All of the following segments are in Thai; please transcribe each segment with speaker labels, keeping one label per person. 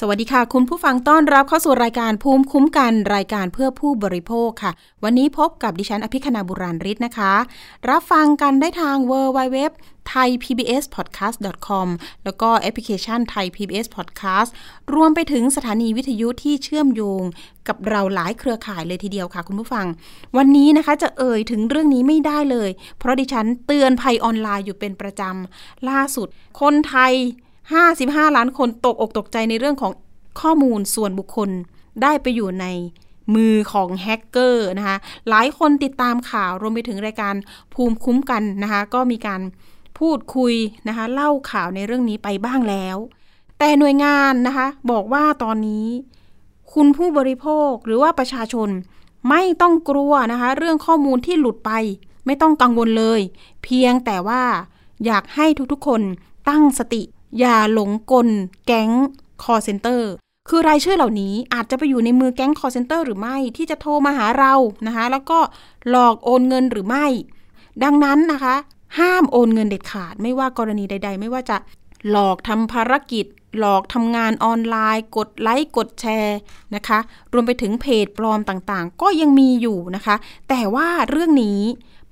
Speaker 1: สวัสดีค่ะ คุณผู้ฟังต้อนรับเข้าสู่รายการภูมิคุ้มกันรายการเพื่อผู้บริโภคค่ะ วันนี้พบกับดิฉันอภิคณาบุราริศนะคะ รับฟังกันได้ทาง w w w t h a i PBS Podcast com แล้วก็แอปพลิเคชันไทย PBS Podcast รวมไปถึงสถานีวิทยุที่เชื่อมโยงกับเราหลายเครือข่ายเลยทีเดียวค่ะ คุณผู้ฟัง วันนี้นะคะจะเอ่ยถึงเรื่องนี้ไม่ได้เลย เพราะดิฉันเตือนภัยออนไลน์อยู่เป็นประจำล่าสุด คนไทย 55 ล้านคนตกอกตกใจในเรื่องของข้อมูลส่วนบุคคลได้ไปอยู่ในมือของแฮกเกอร์นะคะ หลายคนติดตามข่าวรวมไปถึงรายการภูมิคุ้มกันนะคะ ก็มีการพูดคุยนะคะ เล่าข่าวในเรื่องนี้ไปบ้างแล้ว แต่หน่วยงานนะคะ บอกว่าตอนนี้ คุณผู้บริโภคหรือว่าประชาชนไม่ต้องกลัวนะคะ เรื่องข้อมูลที่หลุดไป ไม่ต้องกังวลเลย เพียงแต่ว่าอยากให้ทุกๆคนตั้งสติ อย่าหลงกลแก๊งคอลเซ็นเตอร์คือรายชื่อเหล่านี้อาจจะไปอยู่ในมือแก๊งคอลเซ็นเตอร์หรือไม่ที่จะโทรมาหาเรานะคะ แล้วก็หลอกโอนเงินหรือไม่ ดังนั้นนะคะ ห้ามโอนเงินเด็ดขาด ไม่ว่ากรณีใด ๆ ไม่ว่าจะหลอกทำภารกิจ หลอกทำงานออนไลน์ กดไลค์กดแชร์นะคะ รวมไปถึงเพจปลอมต่างๆ ก็ยังมีอยู่นะคะ แต่ว่าเรื่องนี้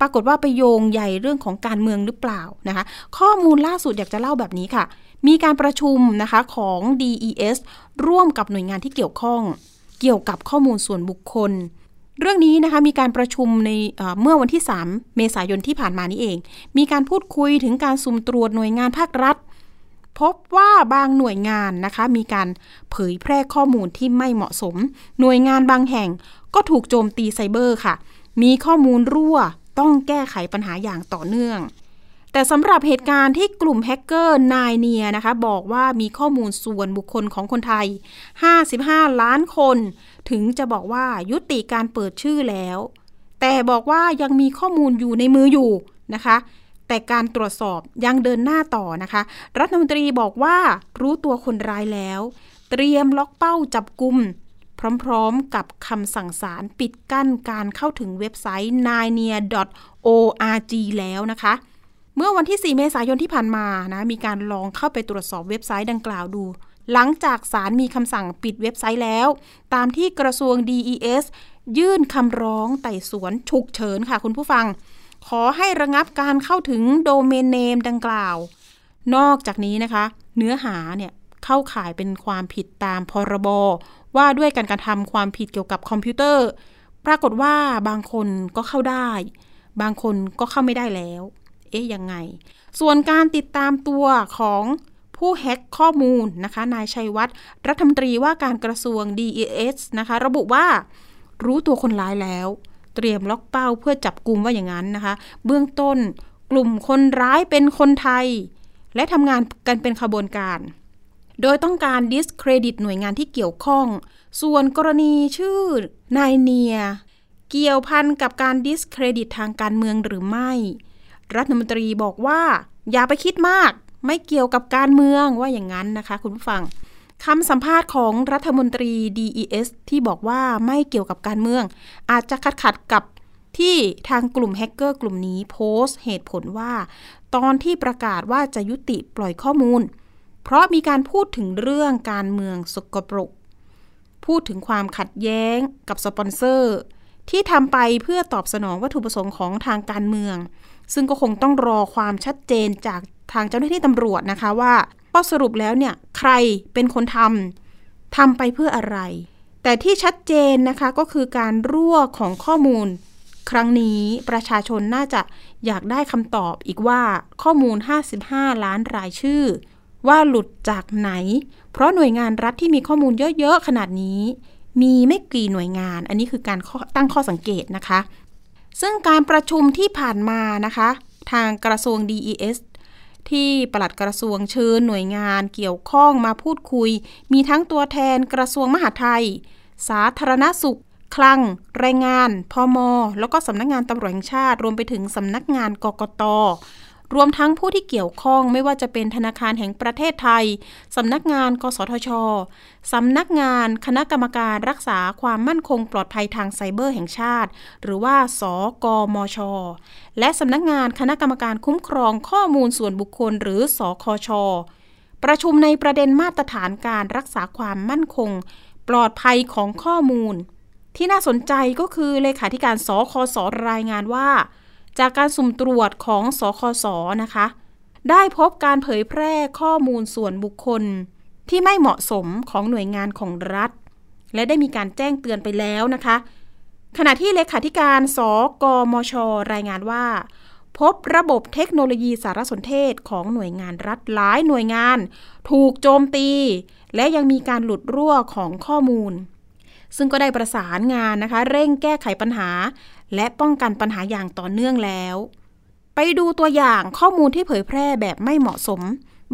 Speaker 1: ปรากฏว่าไปโยงใหญ่เรื่องของการเมืองหรือเปล่านะคะ ข้อมูลล่าสุดอยากจะเล่าแบบนี้ค่ะ มีการประชุมนะคะของ DES ร่วมกับหน่วยงานที่เกี่ยวข้อง เกี่ยวกับข้อมูลส่วนบุคคล เรื่องนี้นะคะมีการประชุมในเมื่อวันที่ 3 เมษายนที่ผ่านมานี้เอง มีการพูดคุยถึงการสุ่มตรวจหน่วยงานภาครัฐ พบว่าบางหน่วยงานนะคะมีการเผยแพร่ข้อมูลที่ไม่เหมาะสม หน่วยงานบางแห่งก็ถูกโจมตีไซเบอร์ค่ะ มีข้อมูลรั่ว ต้องแก้ไขปัญหาอย่างต่อเนื่อง แต่สำหรับเหตุการณ์ที่กลุ่มแฮกเกอร์9near นะคะ บอกว่ามีข้อมูลส่วนบุคคลของคนไทย 55 ล้านคน ถึงจะบอกว่ายุติการเปิดชื่อแล้ว แต่บอกว่ายังมีข้อมูลอยู่ในมืออยู่นะคะแต่การตรวจสอบยังเดินหน้าต่อนะคะ รัฐมนตรีบอกว่ารู้ตัวคนร้ายแล้ว เตรียมล็อกเป้าจับกลุ่ม พร้อมๆกับคำสั่งศาลปิดกั้นการเข้าถึงเว็บไซต์ n i n e a org แล้วนะคะ เมื่อวันที่ 4 เมษายนที่ผ่านมานะ มีการลองเข้าไปตรวจสอบเว็บไซต์ดังกล่าวดู หลังจากศาลมีคำสั่งปิดเว็บไซต์แล้ว ตามที่กระทรวง DES ยื่นคำร้องไต่สวนฉุกเฉินค่ะคุณผู้ฟัง ขอให้ระงับการเข้าถึงโดเมนเนมดังกล่าว นอกจากนี้นะคะ เนื้อหาเนี่ยเข้าข่ายเป็นความผิดตามพรบ ว่าด้วยการกระทำความผิดเกี่ยวกับคอมพิวเตอร์ ปรากฏว่าบางคนก็เข้าได้ บางคนก็เข้าไม่ได้แล้ว เอ๊ะยังไง ส่วนการติดตามตัวของผู้แฮ็กข้อมูลนะคะ นายชัยวัฒน์รัฐมนตรีว่าการกระทรวง DES นะคะ ระบุว่ารู้ตัวคนร้ายแล้ว เตรียมล็อกเป้าเพื่อจับกลุ่มว่าอย่างนั้นนะคะ เบื้องต้นกลุ่มคนร้ายเป็นคนไทย และทำงานกันเป็นขบวนการ โดยต้องการดิสเครดิตหน่วยงานที่เกี่ยวข้อง ส่วนกรณีชื่อ 9near เกี่ยวพันกับการดิสเครดิตทางการเมืองหรือไม่ รัฐมนตรีบอกว่า อย่าไปคิดมาก ไม่เกี่ยวกับการเมืองว่าอย่างนั้นนะคะ คุณผู้ฟังคำสัมภาษณ์ของรัฐมนตรี DES ที่บอกว่าไม่เกี่ยวกับการเมือง อาจจะขัดขัดกับที่ทางกลุ่มแฮกเกอร์กลุ่มนี้โพสต์เหตุผลว่า ตอนที่ประกาศว่าจะยุติปล่อยข้อมูล เพราะมีการพูดถึงเรื่องการเมืองสกปรก พูดถึงความขัดแย้งกับสปอนเซอร์ ที่ทำไปเพื่อตอบสนองวัตถุประสงค์ของทางการเมือง ซึ่งก็คงต้องรอความชัดเจนจากทางเจ้าหน้าที่ตำรวจนะคะว่าก็สรุปแล้วเนี่ยใครเป็นคนทำทำไปเพื่ออะไร แต่ที่ชัดเจนนะคะก็คือการรั่วของข้อมูล ครั้งนี้ประชาชนน่าจะอยากได้คำตอบอีกว่าข้อมูล 55 ล้านรายชื่อ ว่าหลุดจากไหน เพราะหน่วยงานรัฐที่มีข้อมูลเยอะๆขนาดนี้ มีไม่กี่หน่วยงาน อันนี้คือการตั้งข้อสังเกตนะคะ ซึ่งการประชุมที่ผ่านมานะคะ ทางกระทรวง DES ที่ปลัดกระทรวงเชิญหน่วยงานเกี่ยวข้องมาพูดคุย มีทั้งตัวแทนกระทรวงมหาดไทย สาธารณสุข คลัง แรงงานพมแล้วก็สำนักงงานตำรวจแห่งชาติ รวมไปถึงสำนักงานกกต รวมทั้งผู้ที่เกี่ยวข้องไม่ว่าจะเป็นธนาคารแห่งประเทศไทย สำนักงาน กสทช สำนักงานคณะกรรมการรักษาความมั่นคงปลอดภัยทางไซเบอร์แห่งชาติ หรือว่า สกมช และสำนักงานคณะกรรมการคุ้มครองข้อมูลส่วนบุคคล หรือ สคช ประชุมในประเด็นมาตรฐานการรักษาความมั่นคง ปลอดภัยของข้อมูล ที่น่าสนใจก็คือเลขาธิการสคสรายงานว่า จากการสุ่มตรวจของสคสนะคะ ได้พบการเผยแพร่ข้อมูลส่วนบุคคล ที่ไม่เหมาะสมของหน่วยงานของรัฐ และได้มีการแจ้งเตือนไปแล้วนะคะ ขณะที่เลขาธิการ สกมช รายงานว่า พบระบบเทคโนโลยีสารสนเทศของหน่วยงานรัฐหลายหน่วยงาน ถูกโจมตี และยังมีการหลุดรั่วของข้อมูล ซึ่งก็ได้ประสานงานนะคะ เร่งแก้ไขปัญหา และป้องกันปัญหาอย่างต่อเนื่องแล้ว ไปดูตัวอย่างข้อมูลที่เผยแพร่แบบไม่เหมาะสม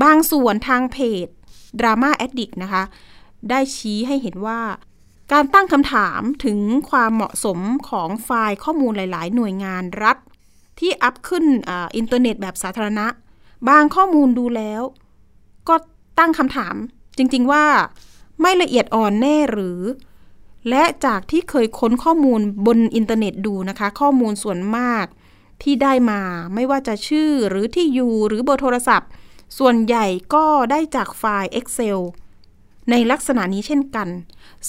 Speaker 1: บางส่วนทางเพจ Drama Addict นะคะ ได้ชี้ให้เห็นว่า การตั้งคำถามถึงความเหมาะสมของไฟล์ข้อมูลหลาย ๆ หน่วยงานรัฐ ที่อัพขึ้นออินเทอร์เน็ตแบบสาธารณะ บางข้อมูลดูแล้ว ก็ตั้งคำถามจริง ๆ ว่าไม่ละเอียดอ่อนแน่หรือ และจากที่เคยค้นข้อมูลบนอินเทอร์เน็ตดูนะคะ ข้อมูลส่วนมากที่ได้มาไม่ว่าจะชื่อหรือที่อยู่หรือเบอร์โทรศัพท์ ส่วนใหญ่ก็ได้จากไฟล์ Excel ในลักษณะนี้เช่นกัน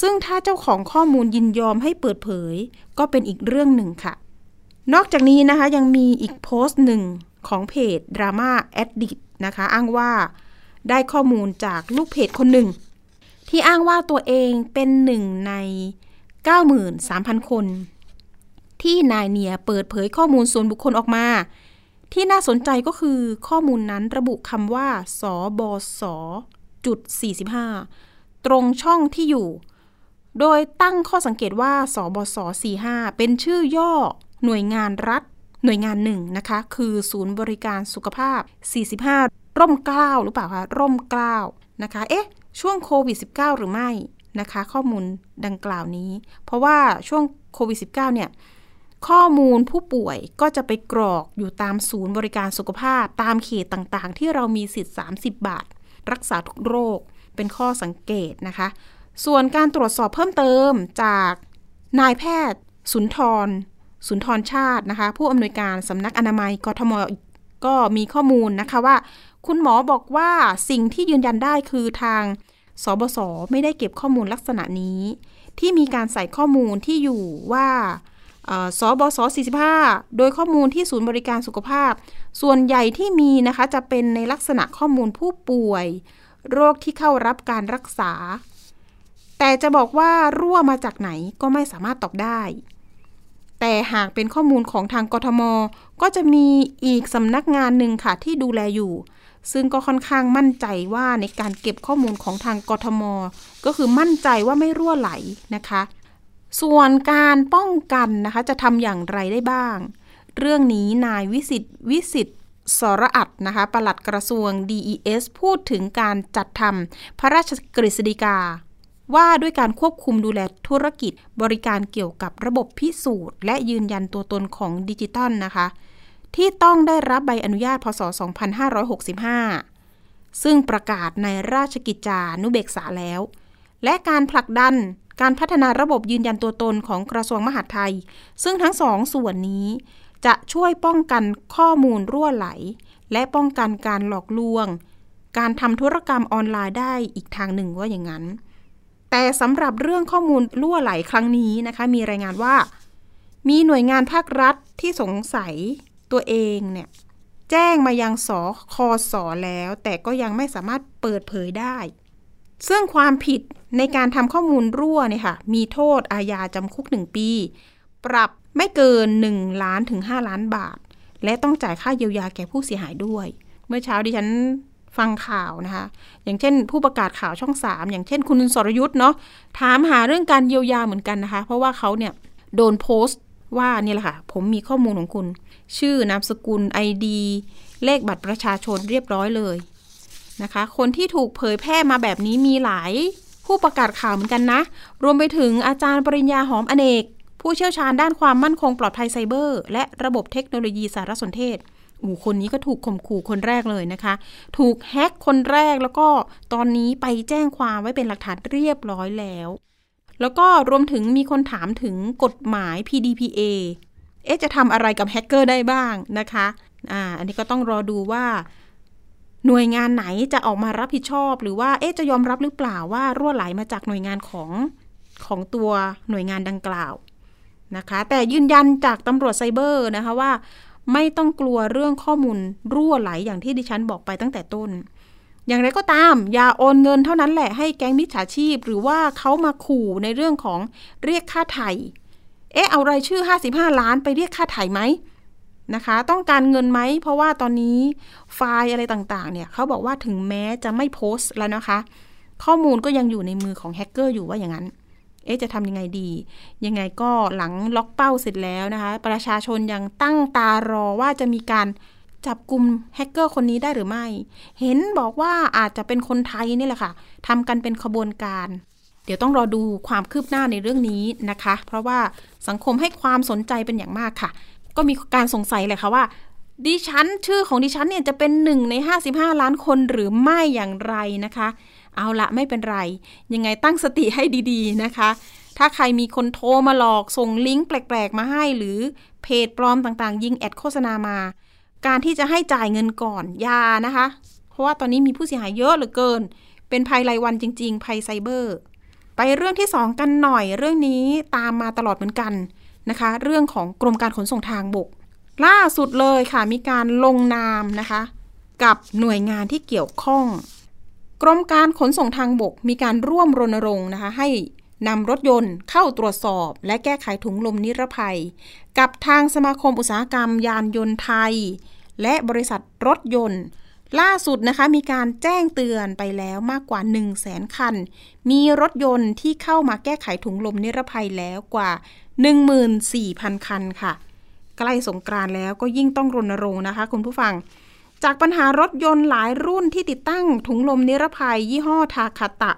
Speaker 1: ซึ่งถ้าเจ้าของข้อมูลยินยอมให้เปิดเผย ก็เป็นอีกเรื่องหนึ่งค่ะ นอกจากนี้นะคะยังมีอีกโพสต์หนึ่งของเพจ Drama Addict นะคะ อ้างว่าได้ข้อมูลจากลูกเพจคนหนึ่ง ที่อ้างว่าตัวเองเป็นหนึ่งใน 93,000 คน ที่นายเนียเปิดเผยข้อมูลส่วนบุคคลออกมา ที่น่าสนใจก็คือข้อมูลนั้นระบุคำว่า สบสจุด45 ตรงช่องที่อยู่ โดยตั้งข้อสังเกตว่า สบส45 เป็นชื่อย่อหน่วยงานรัฐ หน่วยงานหนึ่งนะคะ คือศูนย์บริการสุขภาพ 45 ร่มเกล้าหรือเปล่าคะ ร่มเกล้านะคะ เอ๊ะ ช่วงโควิด -19 หรือไม่นะคะ ข้อมูลดังกล่าวนี้ เพราะว่าช่วงโควิด -19 เนี่ยข้อมูลผู้ป่วยก็จะไปกรอกอยู่ตามศูนย์บริการสุขภาพ ตามเขตต่างๆ ที่เรามีสิทธิ์ 30 บาท รักษาทุกโรคเป็นข้อสังเกตนะคะ ส่วนการตรวจสอบเพิ่มเติมจากนายแพทย์ สุนทร สุนทรชาตินะคะ ผู้อำนวยการสำนักอนามัยกทมก็มีข้อมูลนะคะว่า คุณหมอบอกว่าสิ่งที่ยืนยันได้คือทางสบศไม่ได้เก็บข้อมูลลักษณะนี้ ที่มีการใส่ข้อมูลที่อยู่ว่าสบศ45 โดยข้อมูลที่ศูนย์บริการสุขภาพ ส่วนใหญ่ที่มีนะคะจะเป็นในลักษณะข้อมูลผู้ป่วย โรคที่เข้ารับการรักษา แต่จะบอกว่ารั่วมาจากไหนก็ไม่สามารถตอบได้ แต่หากเป็นข้อมูลของทางกทม ก็จะมีอีกสำนักงานหนึ่งค่ะที่ดูแลอยู่ ซึ่งก็ค่อนข้างมั่นใจว่าในการเก็บข้อมูลของทางกทม ก็คือมั่นใจว่าไม่รั่วไหลนะคะ ส่วนการป้องกันนะคะจะทำอย่างไรได้บ้าง เรื่องนี้นายวิสิตวิสิตสระอัตนะคะปลัดกระทรวง DES พูดถึงการจัดทำพระราชกฤษฎีกา ว่าด้วยการควบคุมดูแลธุรกิจบริการเกี่ยวกับระบบพิสูจน์ และยืนยันตัวตนของดิจิตอลนะคะ ที่ต้องได้รับใบอนุญาตพศ 2565 ซึ่งประกาศในราชกิจจานุเบกษาแล้ว และการผลักดันการพัฒนาระบบยืนยันตัวตนของกระทรวงมหาดไทย ซึ่งทั้งสองส่วนนี้ จะช่วยป้องกันข้อมูลรั่วไหล และป้องกันการหลอกลวง การทำธุรกรรมออนไลน์ได้อีกทางหนึ่งว่าอย่างนั้น แต่สำหรับเรื่องข้อมูลรั่วไหลครั้งนี้นะคะ มีรายงานว่า มีหน่วยงานภาครัฐที่สงสัย ตัวเองเนี่ยแจ้งมายังสคอสอแล้ว แต่ก็ยังไม่สามารถเปิดเผยได้ ซึ่งความผิดในการทำข้อมูลรั่วเนี่ยค่ะ มีโทษอาญาจำคุกหนึ่งปี ปรับไม่เกิน 1 ล้านถึง 5 ล้านบาท และต้องจ่ายค่าเยียวยาแก่ผู้เสียหายด้วย เมื่อเช้าดิฉันฟังข่าวนะคะ อย่างเช่น ผู้ประกาศข่าวช่อง 3 อย่างเช่น คุณสรยุทธ์เนาะถามหาเรื่องการเยียวยาเหมือนกันนะคะ เพราะว่าเขาเนี่ยโดนโพสต์ ว่านี่แหละค่ะ ผมมีข้อมูลของคุณ ชื่อนามสกุล ID เลขบัตรประชาชนเรียบร้อยเลยนะคะ คนที่ถูกเผยแพร่มาแบบนี้มีหลายผู้ประกาศข่าวเหมือนกันนะ รวมไปถึงอาจารย์ปริญญาหอมอเนก ผู้เชี่ยวชาญด้านความมั่นคงปลอดภัยไซเบอร์ และระบบเทคโนโลยีสารสนเทศอู๋คนนี้ก็ถูกข่มขู่คนแรกเลยนะคะ ถูกแฮ็กคนแรกแล้วก็ตอนนี้ไปแจ้งความไว้เป็นหลักฐานเรียบร้อยแล้ว แล้วก็รวมถึงมีคนถามถึงกฎหมาย PDPA เอ๊ะจะทำอะไรกับแฮกเกอร์ได้บ้างนะคะอ่าอันนี้ก็ต้องรอดูว่า หน่วยงานไหนจะออกมารับผิดชอบ หรือว่าเอ๊ะจะยอมรับหรือเปล่าว่ารั่วไหลมาจากหน่วยงานของของตัวหน่วยงานดังกล่าวนะคะ แต่ยืนยันจากตำรวจไซเบอร์นะคะว่า ไม่ต้องกลัวเรื่องข้อมูลรั่วไหลอย่างที่ดิฉันบอกไปตั้งแต่ต้น อย่างไรก็ตาม อย่าโอนเงินเท่านั้นแหละให้แก๊งมิจฉาชีพ หรือว่าเขามาขู่ในเรื่องของเรียกค่าไถ่เอ๊ะเอารายชื่อ 55 ล้านไปเรียกค่าไถ่ไหมนะคะ ต้องการเงินไหม เพราะว่าตอนนี้ไฟล์อะไรต่างๆ เนี่ยเขาบอกว่าถึงแม้จะไม่โพสต์แล้วนะคะ ข้อมูลก็ยังอยู่ในมือของแฮกเกอร์อยู่ว่าอย่างนั้น เอ๊ะจะทำยังไงดี ยังไงก็หลังล็อกเป้าเสร็จแล้วนะคะ ประชาชนยังตั้งตารอว่าจะมีการ จับกลุ่มแฮกเกอร์คนนี้ได้หรือไม่ เห็นบอกว่าอาจจะเป็นคนไทยนี่แหละค่ะทำกันเป็นขบวนการ เดี๋ยวต้องรอดูความคืบหน้าในเรื่องนี้นะคะ เพราะว่าสังคมให้ความสนใจเป็นอย่างมากค่ะ ก็มีการสงสัยเลยค่ะว่าดิฉันชื่อของดิฉันเนี่ยจะเป็นหนึ่งใน 55 ล้านคนหรือไม่อย่างไรนะคะ เอาละไม่เป็นไร ยังไงตั้งสติให้ดีๆนะคะ ถ้าใครมีคนโทรมาหลอกส่งลิงก์แปลก ๆ มาให้หรือเพจปลอมต่างๆ ยิงแอดโฆษณามา การที่จะให้จ่ายเงินก่อนยานะคะ เพราะว่าตอนนี้มีผู้เสียหายเยอะเหลือเกิน เป็นภัยรายวันจริง ๆ ภัยไซเบอร์ ไปเรื่องที่ 2 กันหน่อยเรื่องนี้ตามมาตลอดเหมือนกันนะคะ เรื่องของกรมการขนส่งทางบก ล่าสุดเลยค่ะมีการลงนามนะคะ กับหน่วยงานที่เกี่ยวข้อง กรมการขนส่งทางบกมีการร่วมรณรงค์นะคะ ให้ นำรถยนต์เข้าตรวจสอบ และแก้ไขถุงลมนิรภัย กับทางสมาคมอุตสาหกรรมยานยนต์ไทย และบริษัทรถยนต์ ล่าสุดนะคะมีการแจ้งเตือนไปแล้วมากกว่า 1 0 0 0 0แสนคัน มีรถยนต์ที่เข้ามาแก้ไขถุงลมนิรภัยแล้วกว่า 14,000 คันค่ะ ใกล้สงกรานต์แล้วก็ยิ่งต้องรณรงค์นะคะคุณผู้ฟังจากปัญหารถยนต์หลายรุ่นที่ติดตั้งถุงลมนิรภัยยี่ห้อทาคาตะ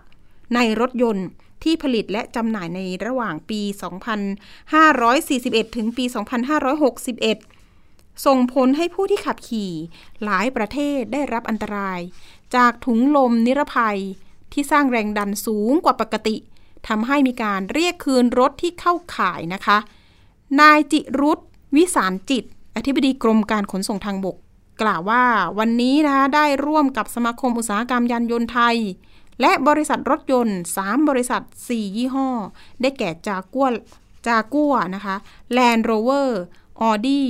Speaker 1: ในรถยนต์ ที่ผลิตและจำหน่ายในระหว่างปี 2541 ถึงปี 2561 ส่งผลให้ผู้ที่ขับขี่ หลายประเทศได้รับอันตราย จากถุงลมนิรภัยที่สร้างแรงดันสูงกว่าปกติทำให้มีการเรียกคืนรถที่เข้าข่ายนะคะ นายจิรุธวิสารจิต อธิบดีกรมการขนส่งทางบก กล่าวว่าวันนี้นะคะได้ร่วมกับสมาคมอุตสาหกรรมยานยนต์ไทย และบริษัทรถยนต์ 3 บริษัท 4 ยี่ห้อ ได้แก่จากัวจากัวนะคะ Land Rover Audi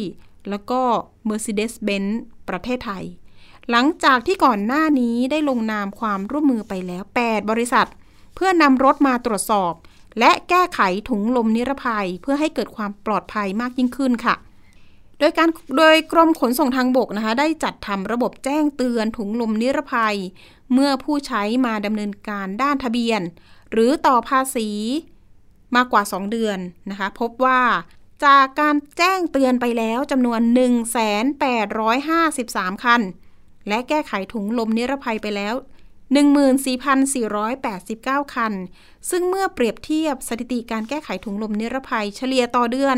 Speaker 1: แล้วก็ Mercedes-Benz ประเทศไทย หลังจากที่ก่อนหน้านี้ได้ลงนามความร่วมมือไปแล้ว 8 บริษัท เพื่อนำรถมาตรวจสอบ และแก้ไขถุงลมนิรภัยเพื่อให้เกิดความปลอดภัยมากยิ่งขึ้นค่ะ โดยการโดยกรมขนส่งทางบกนะคะ ได้จัดทำระบบแจ้งเตือนถุงลมนิรภัย เมื่อผู้ใช้มาดำเนินการด้านทะเบียน หรือต่อภาษีมากกว่า 2 เดือนนะคะ พบว่าจากการแจ้งเตือนไปแล้วจำนวน 1,853 คัน และแก้ไขถุงลมนิรภัยไปแล้ว 14,489 คัน ซึ่งเมื่อเปรียบเทียบสถิติการแก้ไขถุงลมนิรภัยเฉลี่ยต่อเดือน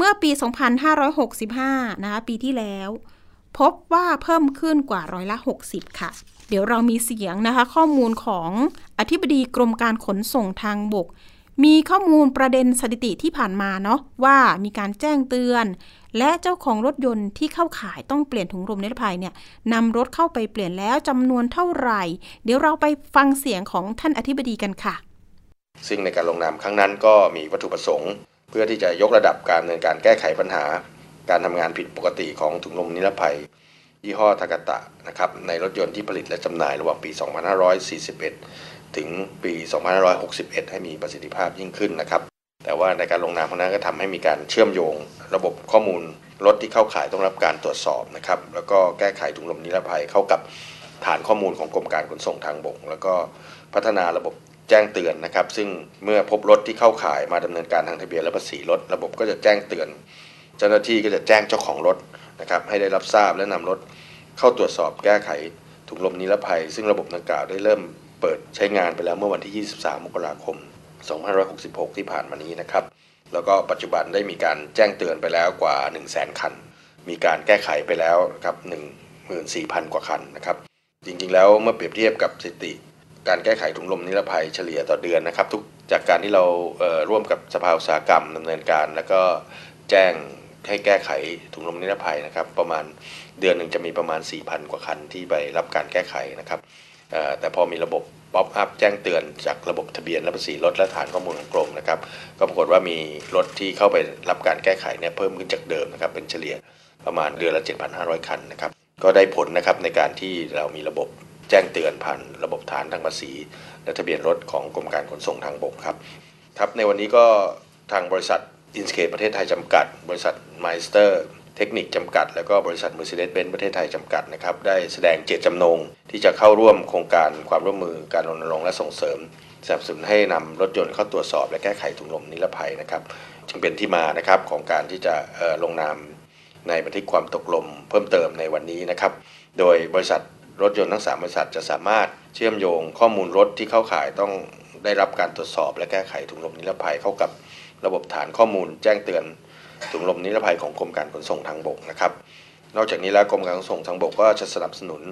Speaker 1: เมื่อปี 2565 นะคะ ปีที่แล้ว พบว่าเพิ่มขึ้นกว่าร้อยละ 60 ค่ะ เดี๋ยวเรามีเสียงนะคะ ข้อมูลของอธิบดีกรมการขนส่งทางบก มีข้อมูลประเด็นสถิติที่ผ่านมาเนาะว่ามีการแจ้งเตือน และเจ้าของรถยนต์ที่เข้าขายต้องเปลี่ยนถุงลมนิรภัยเนี่ยนำรถเข้าไปเปลี่ยนแล้วจำนวนเท่าไหร่ เดี๋ยวเราไปฟังเสียงของท่านอธิบดีกันค่ะ
Speaker 2: ซึ่งในการลงนามครั้งนั้นก็มีวัตถุประสงค์ เพื่อที่จะยกระดับการดำเนินการแก้ไขปัญหา การทำงานผิดปกติของถุงลมนิรภัย ยี่ห้อทากาตะนะครับในรถยนต์ที่ผลิตและจำหน่ายระหว่างปี 2541 ถึงปี 2561 ให้มีประสิทธิภาพยิ่งขึ้นนะครับแต่ว่าในการลงนามครั้งนั้นก็ทำให้มีการเชื่อมโยง ระบบข้อมูลรถที่เข้าขายต้องรับการตรวจสอบนะครับแล้วก็แก้ไขถุงลมนิรภัยเข้ากับฐานข้อมูลของกรมการขนส่งทางบก แล้วก็พัฒนาระบบ แจ้งเตือนนะครับ ซึ่งเมื่อพบรถที่เข้าขายมาดำเนินการทางทะเบียนและภาษีรถ ระบบก็จะแจ้งเตือน เจ้าหน้าที่ก็จะแจ้งเจ้าของรถนะครับให้ได้รับทราบและนำรถเข้าตรวจสอบแก้ไขถุงลมนิรภัย ซึ่งระบบดังกล่าวได้เริ่มเปิดใช้งานไปแล้วเมื่อวันที่ 23 มกราคม 2566 ที่ผ่านมานี้นะครับ แล้วก็ปัจจุบันได้มีการแจ้งเตือนไปแล้วกว่า 1 0 0 0 0 0 คันมมีการแก้ไขไปแล้วครับ 14,000 กว่าคันนะครับ จริงๆ แล้วเมื่อเปรียบเทียบกับสถิติ การแก้ไขถุงลมนิรภัยเฉลี่ยต่อเดือนนะครับ ทุกจากการที่เราร่วมกับสภาอุตสาหกรรมดำเนินการ แล้วก็แจ้งให้แก้ไขถุงลมนิรภัยนะครับ ประมาณเดือนหนึ่งจะมีประมาณ 4,000 กว่าคันที่ไปรับการแก้ไขนะครับแต่พอมีระบบป๊อปอัพแจ้งเตือนจากระบบทะเบียนและภาษีรถและฐานข้อมูลของกรมนะครับ ก็ปรากฏว่ามีรถที่เข้าไปรับการแก้ไขเนี่ยเพิ่มขึ้นจากเดิมนะครับ เป็นเฉลี่ยประมาณเดือนละ 7,500 คันนะครับ ก็ได้ผลนะครับในการที่เรามีระบบ แจ้งเตือนผ่านระบบฐานทางภาษี และทะเบียนรถของกรมการขนส่งทางบกครับครับในวันนี้ก็ทางบริษัท Inchcape ประเทศไทยจำกัด บริษัทไมสเตอร์เทคนิคจำกัด แล้วก็บริษัท Mercedes-Benz ประเทศไทยจำกัดนะครับได้แสดงเจตจำนง ที่จะเข้าร่วมโครงการความร่วมมือการรณรงค์และส่งเสริมสนับสนุนให้นำรถยนต์เข้าตรวจสอบและแก้ไขถุงลมนิรภัยนะครับ จึงเป็นที่มานะครับของการที่จะลงนามในบันทึกความตกลงเพิ่มเติมในวันนี้นะครับ โดยบริษัท รถยนต์ทั้ง3บริษัทจะสามารถเชื่อมโยงข้อมูลรถที่เข้าขายต้องได้รับการตรวจสอบ และแก้ไขถุงลมนิรภัยเข้ากับระบบฐานข้อมูลแจ้งเตือนถุงลมนิรภัยของกรมการขนส่งทางบกนะครับ นอกจากนี้แล้วกรมการขนส่งทางบกก็จะสนับสนุน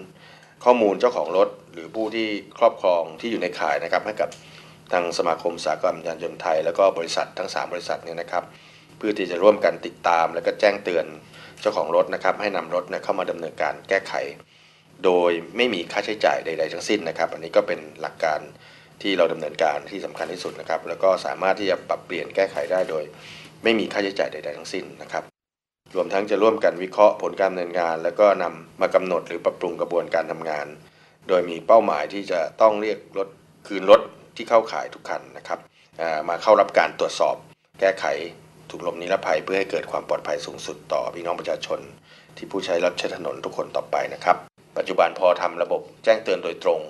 Speaker 2: ข้อมูลเจ้าของรถ หรือผู้ที่ครอบครองที่อยู่ในขายนะครับให้กับทางสมาคมสากลยานยนต์ไทย แล้วก็บริษัททั้ง 3 บริษัทเนี่ยนะครับ เพื่อที่จะร่วมกันติดตาม และก็แจ้งเตือนเจ้าของรถนะครับ ให้นำรถเข้ามาดำเนินการแก้ไข โดยไม่มีค่าใช้จ่ายใด ๆ ทั้งสิ้นนะครับ อันนี้ก็เป็นหลักการที่เราดำเนินการที่สำคัญที่สุดนะครับ แล้วก็สามารถที่จะปรับเปลี่ยนแก้ไขได้โดย ไม่มีค่าใช้จ่ายใด ๆ ทั้งสิ้นนะครับ รวมทั้งจะร่วมกันวิเคราะห์ผลการดำเนินงาน แล้วก็นำมากำหนดหรือปรับปรุงกระบวนการทำงาน โดยมีเป้าหมายที่จะต้องเรียกรถคืนรถที่เข้าขายทุกคันนะครับมาเข้ารับการตรวจสอบแก้ไขถุงลมนิรภัยเพื่อให้เกิดความปลอดภัยสูงสุดต่อพี่น้องประชาชน ที่ผู้ใช้รถใช้ถนนทุกคนต่อไปนะครับ ปัจจุบันพอทำระบบแจ้งเตือนโดยตรง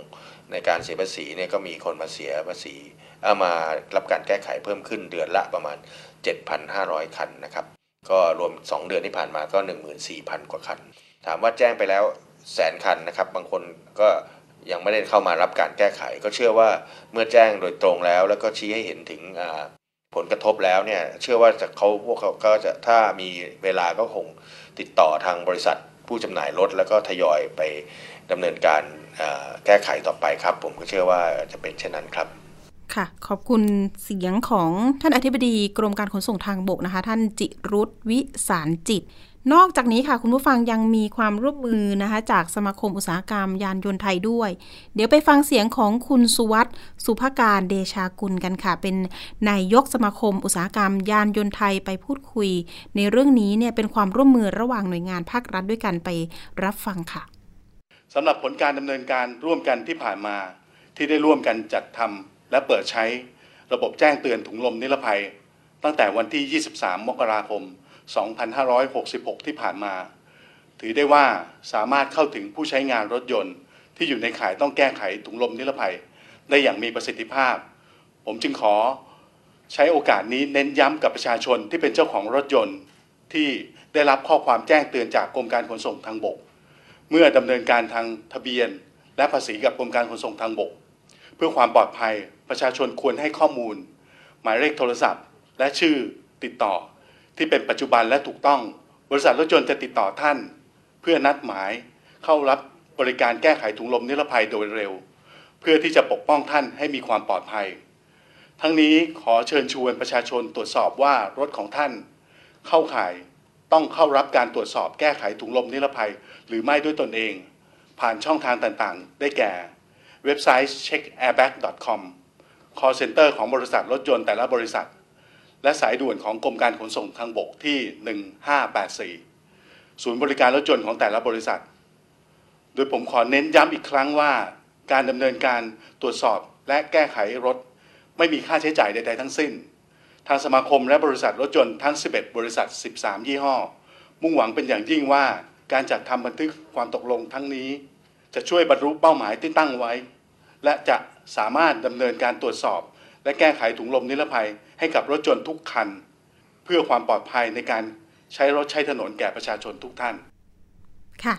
Speaker 2: ในการเสียภาษีเนี่ยก็มีคนมาเสียภาษีเอามารับการแก้ไขเพิ่มขึ้นเดือนละประมาณ 7,500 คันนะครับ ก็รวม 2 เดือนที่ผ่านมาก็ 14,000 กว่าคัน ถามว่าแจ้งไปแล้วแสนคันนะครับ บางคนก็ยังไม่ได้เข้ามารับการแก้ไข ก็เชื่อว่าเมื่อแจ้งโดยตรงแล้ว แล้วก็ชี้ให้เห็นถึงผลกระทบแล้วเนี่ยเชื่อว่าจะเขาพวกเขาก็จะถ้ามีเวลาก็คงติดต่อทางบริษัท ผู้จำหน่ายรถแล้วก็ทยอยไปดำเนินการแก้ไขต่อไปครับ ผมก็เชื่อว่าจะเป็นเช่นนั้นครับ
Speaker 1: ค่ะ ขอบคุณเสียงของท่านอธิบดีกรมการขนส่งทางบกนะคะ ท่านจิรุธวิสารจิต นอกจากนี้ค่ะคุณผู้ฟังยังมีความร่วมมือนะคะ จากสมาคมอุตสาหกรรมยานยนต์ไทยด้วย เดี๋ยวไปฟังเสียงของคุณสุวัตสุภการเดชากุลกันค่ะ เป็นนายยกสมาคมอุตสาหกรรมยานยนต์ไทยไปพูดคุย ในเรื่องนี้เนี่ยเป็นความร่วมมือระหว่างหน่วยงานภาครัฐด้วยกันไปรับฟังค่ะ
Speaker 3: สำหรับผลการดำเนินการร่วมกันที่ผ่านมาที่ได้ร่วมกันจัดทำและเปิดใช้ระบบแจ้งเตือนถุงลมนิรภัย ตั้งแต่วันที่ 23 มกราคม 2566 ที่ผ่านมา ถือได้ว่าสามารถเข้าถึงผู้ใช้งานรถยนต์ ที่อยู่ในข่ายต้องแก้ไขถุงลมนิรภัย ได้อย่างมีประสิทธิภาพ ผมจึงขอใช้โอกาสนี้เน้นย้ำกับประชาชนที่เป็นเจ้าของรถยนต์ที่ได้รับข้อความแจ้งเตือนจากกรมการขนส่งทางบก เมื่อดำเนินการทางทะเบียน และภาษีกับกรมการขนส่งทางบก เพื่อความปลอดภัยประชาชนควรให้ข้อมูล หมายเลขโทรศัพท์ และชื่อติดต่อ ที่เป็นปัจจุบันและถูกต้อง บริษัทรถยนต์จะติดต่อท่าน เพื่อนัดหมายเข้ารับบริการแก้ไขถุงลมนิรภัยโดยเร็ว เพื่อที่จะปกป้องท่านให้มีความปลอดภัย ทั้งนี้ขอเชิญชวนประชาชนตรวจสอบว่ารถของท่าน เข้าข่ายต้องเข้ารับการตรวจสอบแก้ไขถุงลมนิรภัย หรือไม่ด้วยตนเอง ผ่านช่องทางต่างๆ ได้แก่ เว็บไซต์ checkairbag.com call center ของบริษัทรถยนต์แต่ละบริษัท และสายด่วนของกรมการขนส่งทางบกที่ 1584 ศูนย์บริการรถยนต์ของแต่ละบริษัท โดยผมขอเน้นย้ำอีกครั้งว่า การดำเนินการตรวจสอบและแก้ไขรถ ไม่มีค่าใช้จ่ายใดๆทั้งสิ้น ทางสมาคมและบริษัทรถยนต์ทั้ง 11 บริษัท 13 ยี่ห้อ มุ่งหวังเป็นอย่างยิ่งว่าการจัดทำบันทึกความตกลงทั้งนี้ จะช่วยบรรลุเป้าหมายที่ตั้งไว้ และจะสามารถดำเนินการตรวจสอบ และแก้ไขถุงลมนิรภัย ให้กับรถยนต์ทุกคัน เพื่อความปลอดภัยในการใช้รถใช้ถนนแก่ประชาชนทุกท่าน
Speaker 1: ค่ะ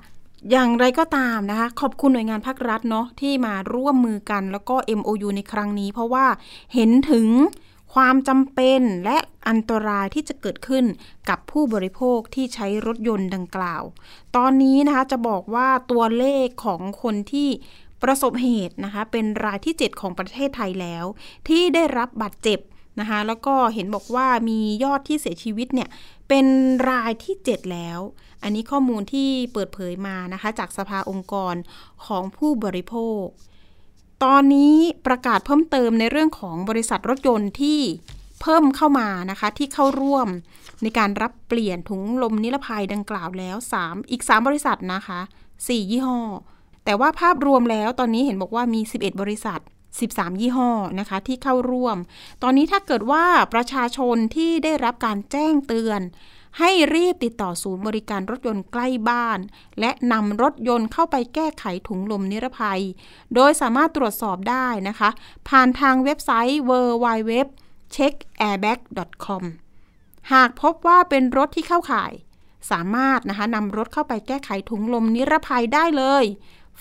Speaker 1: อย่างไรก็ตามนะคะ ขอบคุณหน่วยงานภาครัฐเนาะที่มาร่วมมือกันแล้วก็ MOU ในครั้งนี้ เพราะว่าเห็นถึงความจำเป็นและอันตรายที่จะเกิดขึ้นกับผู้บริโภคที่ใช้รถยนต์ดังกล่าว ตอนนี้นะคะจะบอกว่าตัวเลขของคนที่ประสบเหตุนะคะ เป็นรายที่ 7 ของประเทศไทยแล้ว ที่ได้รับบาดเจ็บ นะคะแล้วก็เห็นบอกว่ามียอดที่เสียชีวิตเนี่ยเป็นรายที่ 7 แล้ว อันนี้ข้อมูลที่เปิดเผยมานะคะจากสภาองค์กรของผู้บริโภค ตอนนี้ประกาศเพิ่มเติมในเรื่องของบริษัทรถยนต์ที่เพิ่มเข้ามานะคะที่เข้าร่วมในการรับเปลี่ยนถุงลมนิรภัยดังกล่าวแล้ว 3 อีก 3 บริษัทนะคะ 4 ยี่ห้อ แต่ว่าภาพรวมแล้วตอนนี้เห็นบอกว่ามี 11 บริษัท 13 ยี่ห้อนะคะที่เข้าร่วม ตอนนี้ถ้าเกิดว่าประชาชนที่ได้รับการแจ้งเตือน ให้รีบติดต่อศูนย์บริการรถยนต์ใกล้บ้าน และนำรถยนต์เข้าไปแก้ไขถุงลมนิรภัย โดยสามารถตรวจสอบได้นะคะ ผ่านทางเว็บไซต์ www checkairbag.com หากพบว่าเป็นรถที่เข้าข่าย สามารถนะคะนำรถเข้าไปแก้ไขถุงลมนิรภัยได้เลย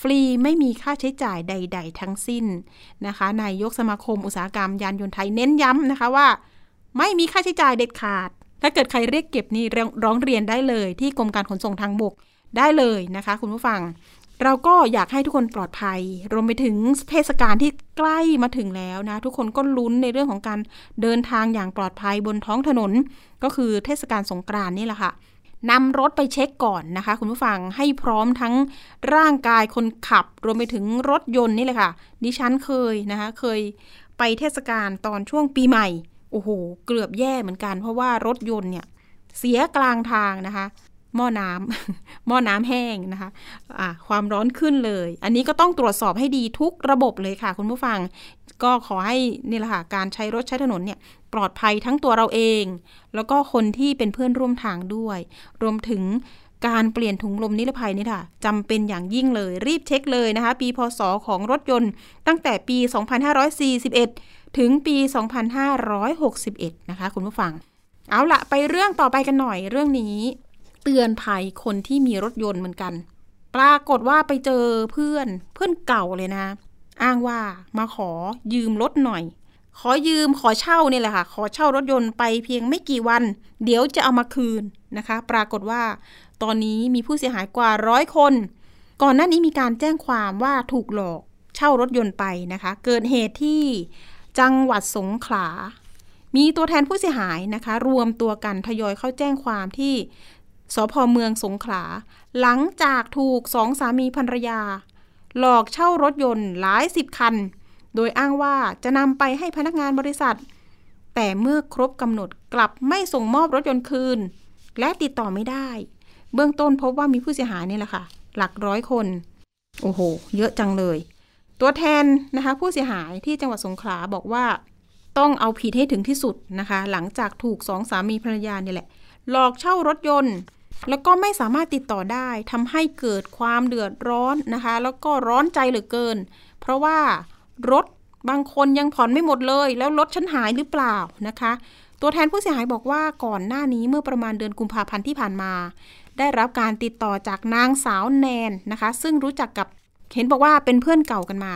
Speaker 1: ฟรีไม่มีค่าใช้จ่ายใด ๆ ทั้งสิ้นนะคะนายกสมาคมอุตสาหกรรมยานยนต์ไทยเน้นย้ำนะคะว่า ไม่มีค่าใช้จ่ายเด็ดขาด ถ้าเกิดใครเรียกเก็บนี่ร้องเรียนได้เลยที่กรมการขนส่งทางบกได้เลยนะคะ คุณผู้ฟัง เราก็อยากให้ทุกคนปลอดภัย รวมไปถึงเทศกาลที่ใกล้มาถึงแล้วนะ ทุกคนก็ลุ้นในเรื่องของการเดินทางอย่างปลอดภัยบนท้องถนน ก็คือเทศกาลสงกรานนี่แหละค่ะ นำรถไปเช็คก่อนนะคะ คุณผู้ฟังให้พร้อมทั้งร่างกายคนขับ รวมไปถึงรถยนต์นี่เลยค่ะ ดิฉันเคยนะคะ เคยไปเทศกาลตอนช่วงปีใหม่ โอ้โห เกือบแย่เหมือนกัน เพราะว่ารถยนต์เนี่ย เสียกลางทางนะคะหม้อน้ำหม้อน้ำแห้งนะคะะความร้อนขึ้นเลย อันนี้ก็ต้องตรวจสอบให้ดีทุกระบบเลยค่ะ คุณผู้ฟัง ก็ขอให้นี่แหละค่ะการใช้รถใช้ถนนเนี่ยปลอดภัยทั้งตัวเราเอง แล้วก็คนที่เป็นเพื่อนร่วมทางด้วย รวมถึงการเปลี่ยนถุงลมนิรภัยนี่ค่ะจำเป็นอย่างยิ่งเลย รีบเช็คเลยนะคะ ปีพศของรถยนต์ ตั้งแต่ปี 2541 ถึงปี 2561 นะคะ คุณผู้ฟัง เอาละไปเรื่องต่อไปกันหน่อยเรื่องนี้ เตือนภัยคนที่มีรถยนต์เหมือนกัน ปรากฏว่าไปเจอเพื่อนเพื่อนเก่าเลยนะ อ้างว่ามาขอยืมรถหน่อย ขอยืมขอเช่านี่แหละค่ะ ขอเช่ารถยนต์ไปเพียงไม่กี่วัน เดี๋ยวจะเอามาคืนนะคะ ปรากฏว่า ตอนนี้มีผู้เสียหายกว่าร้อยคน ก่อนหน้านี้มีการแจ้งความว่าถูกหลอกเช่ารถยนต์ไปนะคะ เกิดเหตุที่จังหวัดสงขลา มีตัวแทนผู้เสียหายนะคะ รวมตัวกันทยอยเข้าแจ้งความที่สพเมืองสงขลา หลังจากถูกสองสามีภรรยา หลอกเช่ารถยนต์หลายสิบคัน โดยอ้างว่าจะนำไปให้พนักงานบริษัท แต่เมื่อครบกำหนดกลับไม่ส่งมอบรถยนต์คืน และติดต่อไม่ได้ เบื้องต้นพบว่ามีผู้เสียหายนี่แหละค่ะ หลักร้อยคน โอ้โห เยอะจังเลย ตัวแทนนะคะ ผู้เสียหายที่จังหวัดสงขลาบอกว่า ต้องเอาผิดให้ถึงที่สุดนะคะ หลังจากถูกสองสามีภรรยาเนี่ยแหละ หลอกเช่ารถยนต์ แล้วก็ไม่สามารถติดต่อได้ทำให้เกิดความเดือดร้อนนะคะ แล้วก็ร้อนใจเหลือเกิน เพราะว่า รถบางคนยังผ่อนไม่หมดเลย แล้วรถฉันหายหรือเปล่านะคะ ตัวแทนผู้เสียหายบอกว่าก่อนหน้านี้เมื่อประมาณเดือนกุมภาพันธ์ที่ผ่านมา ได้รับการติดต่อจากนางสาวแนนนะคะ ซึ่งรู้จักกับเห็นบอกว่าเป็นเพื่อนเก่ากันมา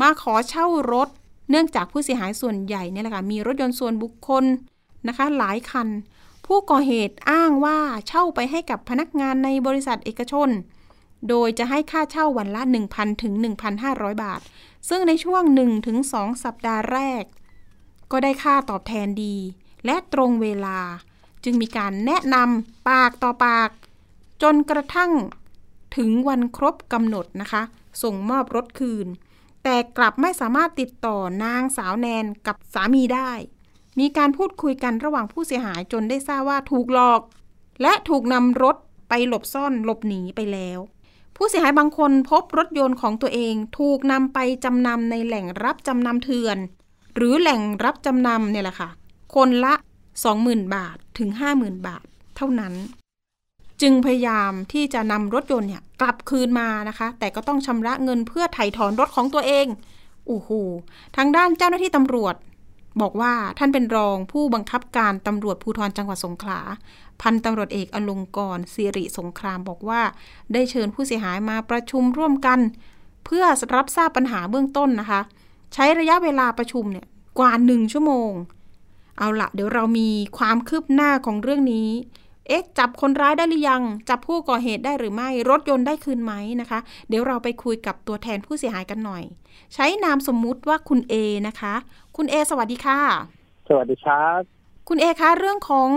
Speaker 1: มาขอเช่ารถ เนื่องจากผู้เสียหายส่วนใหญ่เนี่ยแหละค่ะมีรถยนต์ส่วนบุคคลนะคะ หลายคัน ผู้ก่อเหตุอ้างว่าเช่าไปให้กับพนักงานในบริษัทเอกชน โดยจะให้ค่าเช่าวันละ 1,000ถึง1,500 บาท ซึ่งในช่วง 1-2 สัปดาห์แรก ก็ได้ค่าตอบแทนดี และตรงเวลา จึงมีการแนะนำปากต่อปาก จนกระทั่งถึงวันครบกำหนดนะคะ ส่งมอบรถคืน แต่กลับไม่สามารถติดต่อนางสาวแนนกับสามีได้ มีการพูดคุยกันระหว่างผู้เสียหายจนได้ทราบว่าถูกหลอก และถูกนำรถไปหลบซ่อนหลบหนีไปแล้ว ผู้เสียหายบางคนพบรถยนต์ของตัวเองถูกนำไปจำนำในแหล่งรับจำนำเถื่อน หรือแหล่งรับจำนำเนี่ยแหละค่ะ คนละ 20,000 บาทถึง 50,000 บาทเท่านั้น จึงพยายามที่จะนำรถยนต์เนี่ยกลับคืนมานะคะ แต่ก็ต้องชำระเงินเพื่อไถ่ถอนรถของตัวเองโอ้โหทางด้านเจ้าหน้าที่ตำรวจ บอกว่าท่านเป็นรองผู้บังคับการตำรวจภูธรจังหวัดสงขลา พันตำรวจเอกอลงกรสิริสงครามบอกว่า ได้เชิญผู้เสียหายมาประชุมร่วมกัน เพื่อรับทราบปัญหาเบื้องต้นนะคะ ใช้ระยะเวลาประชุมเนี่ยกว่าหนึ่งชั่วโมง เอาละเดี๋ยวเรามีความคืบหน้าของเรื่องนี้ เอ๊ะจับคนร้ายได้หรือยัง จับผู้ก่อเหตุได้หรือไม่ รถยนต์ได้คืนไหมนะคะ เดี๋ยวเราไปคุยกับตัวแทนผู้เสียหายกันหน่อย ใช้นามสมมุติว่าคุณเอนะคะ คุณเอสวัสดีค่ะ
Speaker 4: สวัสดีครับ
Speaker 1: คุณเอคะเรื่องของ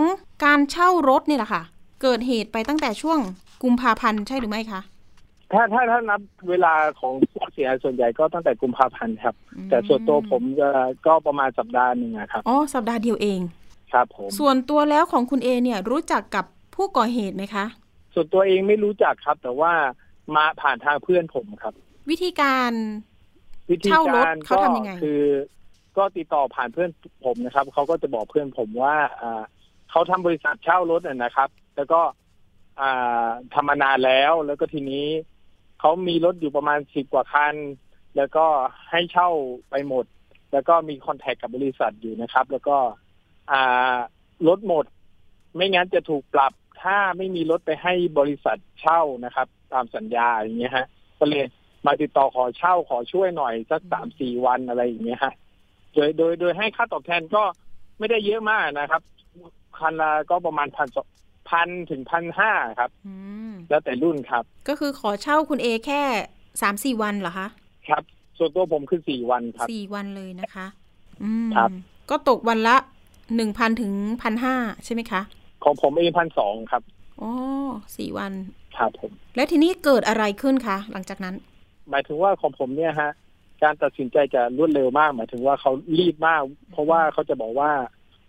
Speaker 1: การเช่ารถนี่แหละค่ะ เกิดเหตุไปตั้งแต่ช่วงกุมภาพันธ์ใช่หรือไม่คะ
Speaker 4: ถ้าถ้าถ้านับเวลาของผู้เสียหายส่วนใหญ่ก็ตั้งแต่กุมภาพันธ์ครับ
Speaker 1: อืม
Speaker 4: แต่ส่วนตัวผมจะก็ประมาณสัปดาห์หนึ่งอะครับ
Speaker 1: อ๋อสัปดาห์เดียวเอง
Speaker 4: ครับผม
Speaker 1: ส่วนตัวแล้วของคุณเอเนี่ยรู้จักกับผู้ก่อเหตุไหมคะ
Speaker 4: ส่วนตัวเองไม่รู้จักครับ แต่ว่ามาผ่านทางเพื่อนผมครับ
Speaker 1: วิธีการ
Speaker 4: วิธี
Speaker 1: เช่ารถ
Speaker 4: การ
Speaker 1: เขา
Speaker 4: ก็
Speaker 1: ทำยังไง
Speaker 4: คือ ก็ติดต่อผ่านเพื่อนผมนะครับเขาก็จะบอกเพื่อนผมว่าอ่าเขาทำบริษัทเช่ารถน่ะนะครับ แล้วก็อ่าทำมานานแล้วแล้วก็ทีนี้เขามีรถอยู่ประมาณสิบกว่าคัน แล้วก็ให้เช่าไปหมด แล้วก็มีคอนแทคกับบริษัทอยู่นะครับ แล้วก็ อ่ารถหมด ไม่งั้นจะถูกปรับถ้าไม่มีรถไปให้บริษัทเช่านะครับ ตามสัญญาอย่างเงี้ยฮะ ก็เลยมาติดต่อขอเช่าขอช่วยหน่อยสักสามสี่วันอะไรอย่างเงี้ยฮะโดยโดยโดยให้ค่าตอบแทนก็ไม่ได้เยอะมากนะครับ คันละก็ประมาณพันพันถึงพันห้าครับ
Speaker 1: อืม
Speaker 4: แล้วแต่รุ่นครับ
Speaker 1: ก็คือขอเช่าคุณเอแค่สามสี่วันเหรอคะ
Speaker 4: ครับ ส่วนตัวผมคือสี่วันครับ
Speaker 1: สี่วันเลยนะคะ อืม
Speaker 4: ครับ
Speaker 1: ก็ตกวันละ หนึ่งพันถึงพันห้าใช่ไหมคะ
Speaker 4: ของผมเองพันสองครับ
Speaker 1: อ๋อสี่วัน
Speaker 4: ครับผม
Speaker 1: แล้วทีนี้เกิดอะไรขึ้นคะ หลังจากนั้น
Speaker 4: หมายถึงว่าของผมเนี่ยฮะ การตัดสินใจจะรวดเร็วมาก หมายถึงว่าเขารีบมาก เพราะว่าเขาจะบอกว่า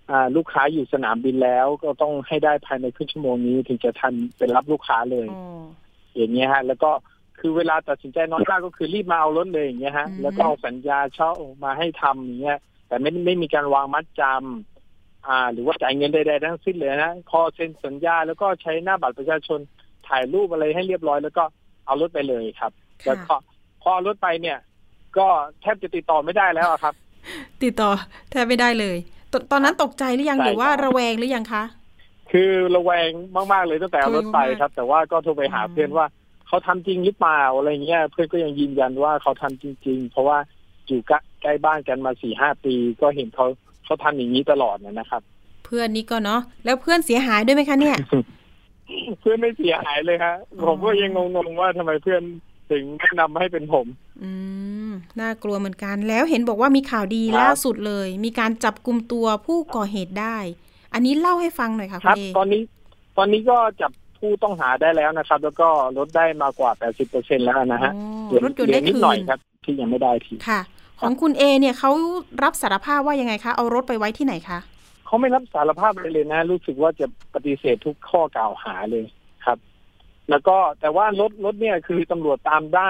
Speaker 4: อ่า ลูกค้าอยู่สนามบินแล้ว ก็ต้องให้ได้ภายในครึ่งชั่วโมงนี้ ถึงจะทันเป็นรับลูกค้าเลย
Speaker 1: อ๋อ
Speaker 4: อย่างเงี้ยฮะ แล้วก็คือเวลาตัดสินใจน้อยมากก็คือรีบมาเอารถเลยอย่างเงี้ยฮะ
Speaker 1: อืม
Speaker 4: แล้วก็เอาสัญญาเช่ามาให้ทำอย่างเงี้ย แต่ไม่ไม่มีการวางมัดจำ อ่า หรือว่าจ่ายเงินใดๆทั้งสิ้นเลยนะพอเซ็นสัญญาแล้วก็ใช้หน้าบัตรประชาชนถ่ายรูปอะไรให้เรียบร้อยแล้วก็เอารถไปเลยครับแล้วก็พอเอารถไปเนี่ย ก็แทบจะติดต่อไม่ได้แล้วอะครับ
Speaker 1: ติดต่อแทบไม่ได้เลยตตอนนั้นตกใจหรือยัง
Speaker 4: ใช่
Speaker 1: หรือว่า
Speaker 4: ครับ
Speaker 1: ระแวงหรือยังคะ
Speaker 4: คือระแวงมากๆเลยตั้งแต่เอารถไป
Speaker 1: ระแวงมาก
Speaker 4: ครับ แต่ว่าก็โทรไปหา
Speaker 1: อืม
Speaker 4: เพื่อนว่าเขาทำจริงหรือเปล่าอะไรเงี้ย เพื่อนก็ยังยืนยันว่าเขาทำจริง ๆ เพราะว่าอยู่ใกล้ใกล้บ้านกันมาสี่ห้าปี ก็เห็นเขา เขาทำอย่างนี้ตลอดนะครับ
Speaker 1: เพื่อนนี่ก็เนาะแล้วเพื่อนเสียหายด้วยไหมคะเนี่ย
Speaker 4: เพื่อนไม่เสียหายเลยฮะ
Speaker 1: อ๋อ
Speaker 4: ผมก็ยังงงๆว่าทำไมเพื่อนถึงแนะนำให้เป็นผม
Speaker 1: อืมน่ากลัวเหมือนกันแล้วเห็นบอกว่ามีข่าวดี
Speaker 4: ครับ
Speaker 1: ล่าสุดเลย มีการจับกลุ่มตัวผู้ก่อเหตุได้ อันนี้เล่าให้ฟังหน่อยค่ะ
Speaker 4: ค
Speaker 1: คุ
Speaker 4: รั
Speaker 1: ณ
Speaker 4: บ
Speaker 1: เอ
Speaker 4: ตอนนี้ ตอนนี้ก็จับผู้ต้องหาได้แล้วนะครับ แล้วก็ลดได้มากว่า 80เปอร์เซ็นแล้วนะฮะ
Speaker 1: อ๋อ
Speaker 4: เหลือ
Speaker 1: รถยนต์
Speaker 4: เหลื
Speaker 1: ได้
Speaker 4: อนิด
Speaker 1: คื
Speaker 4: หน่อย
Speaker 1: น
Speaker 4: ครับ ที่ยังไม่ได้ที
Speaker 1: ค่ะ ของคุณเอเนี่ยเขารับสารภาพว่ายังไงคะ เอารถไปไว้ที่ไหนคะ
Speaker 4: เขาไม่รับสารภาพอะไรเลยนะ รู้สึกว่าจะปฏิเสธทุกข้อกล่าวหาเลยครับ แล้วก็แต่ว่ารถรถเนี่ยคือตำรวจตามได้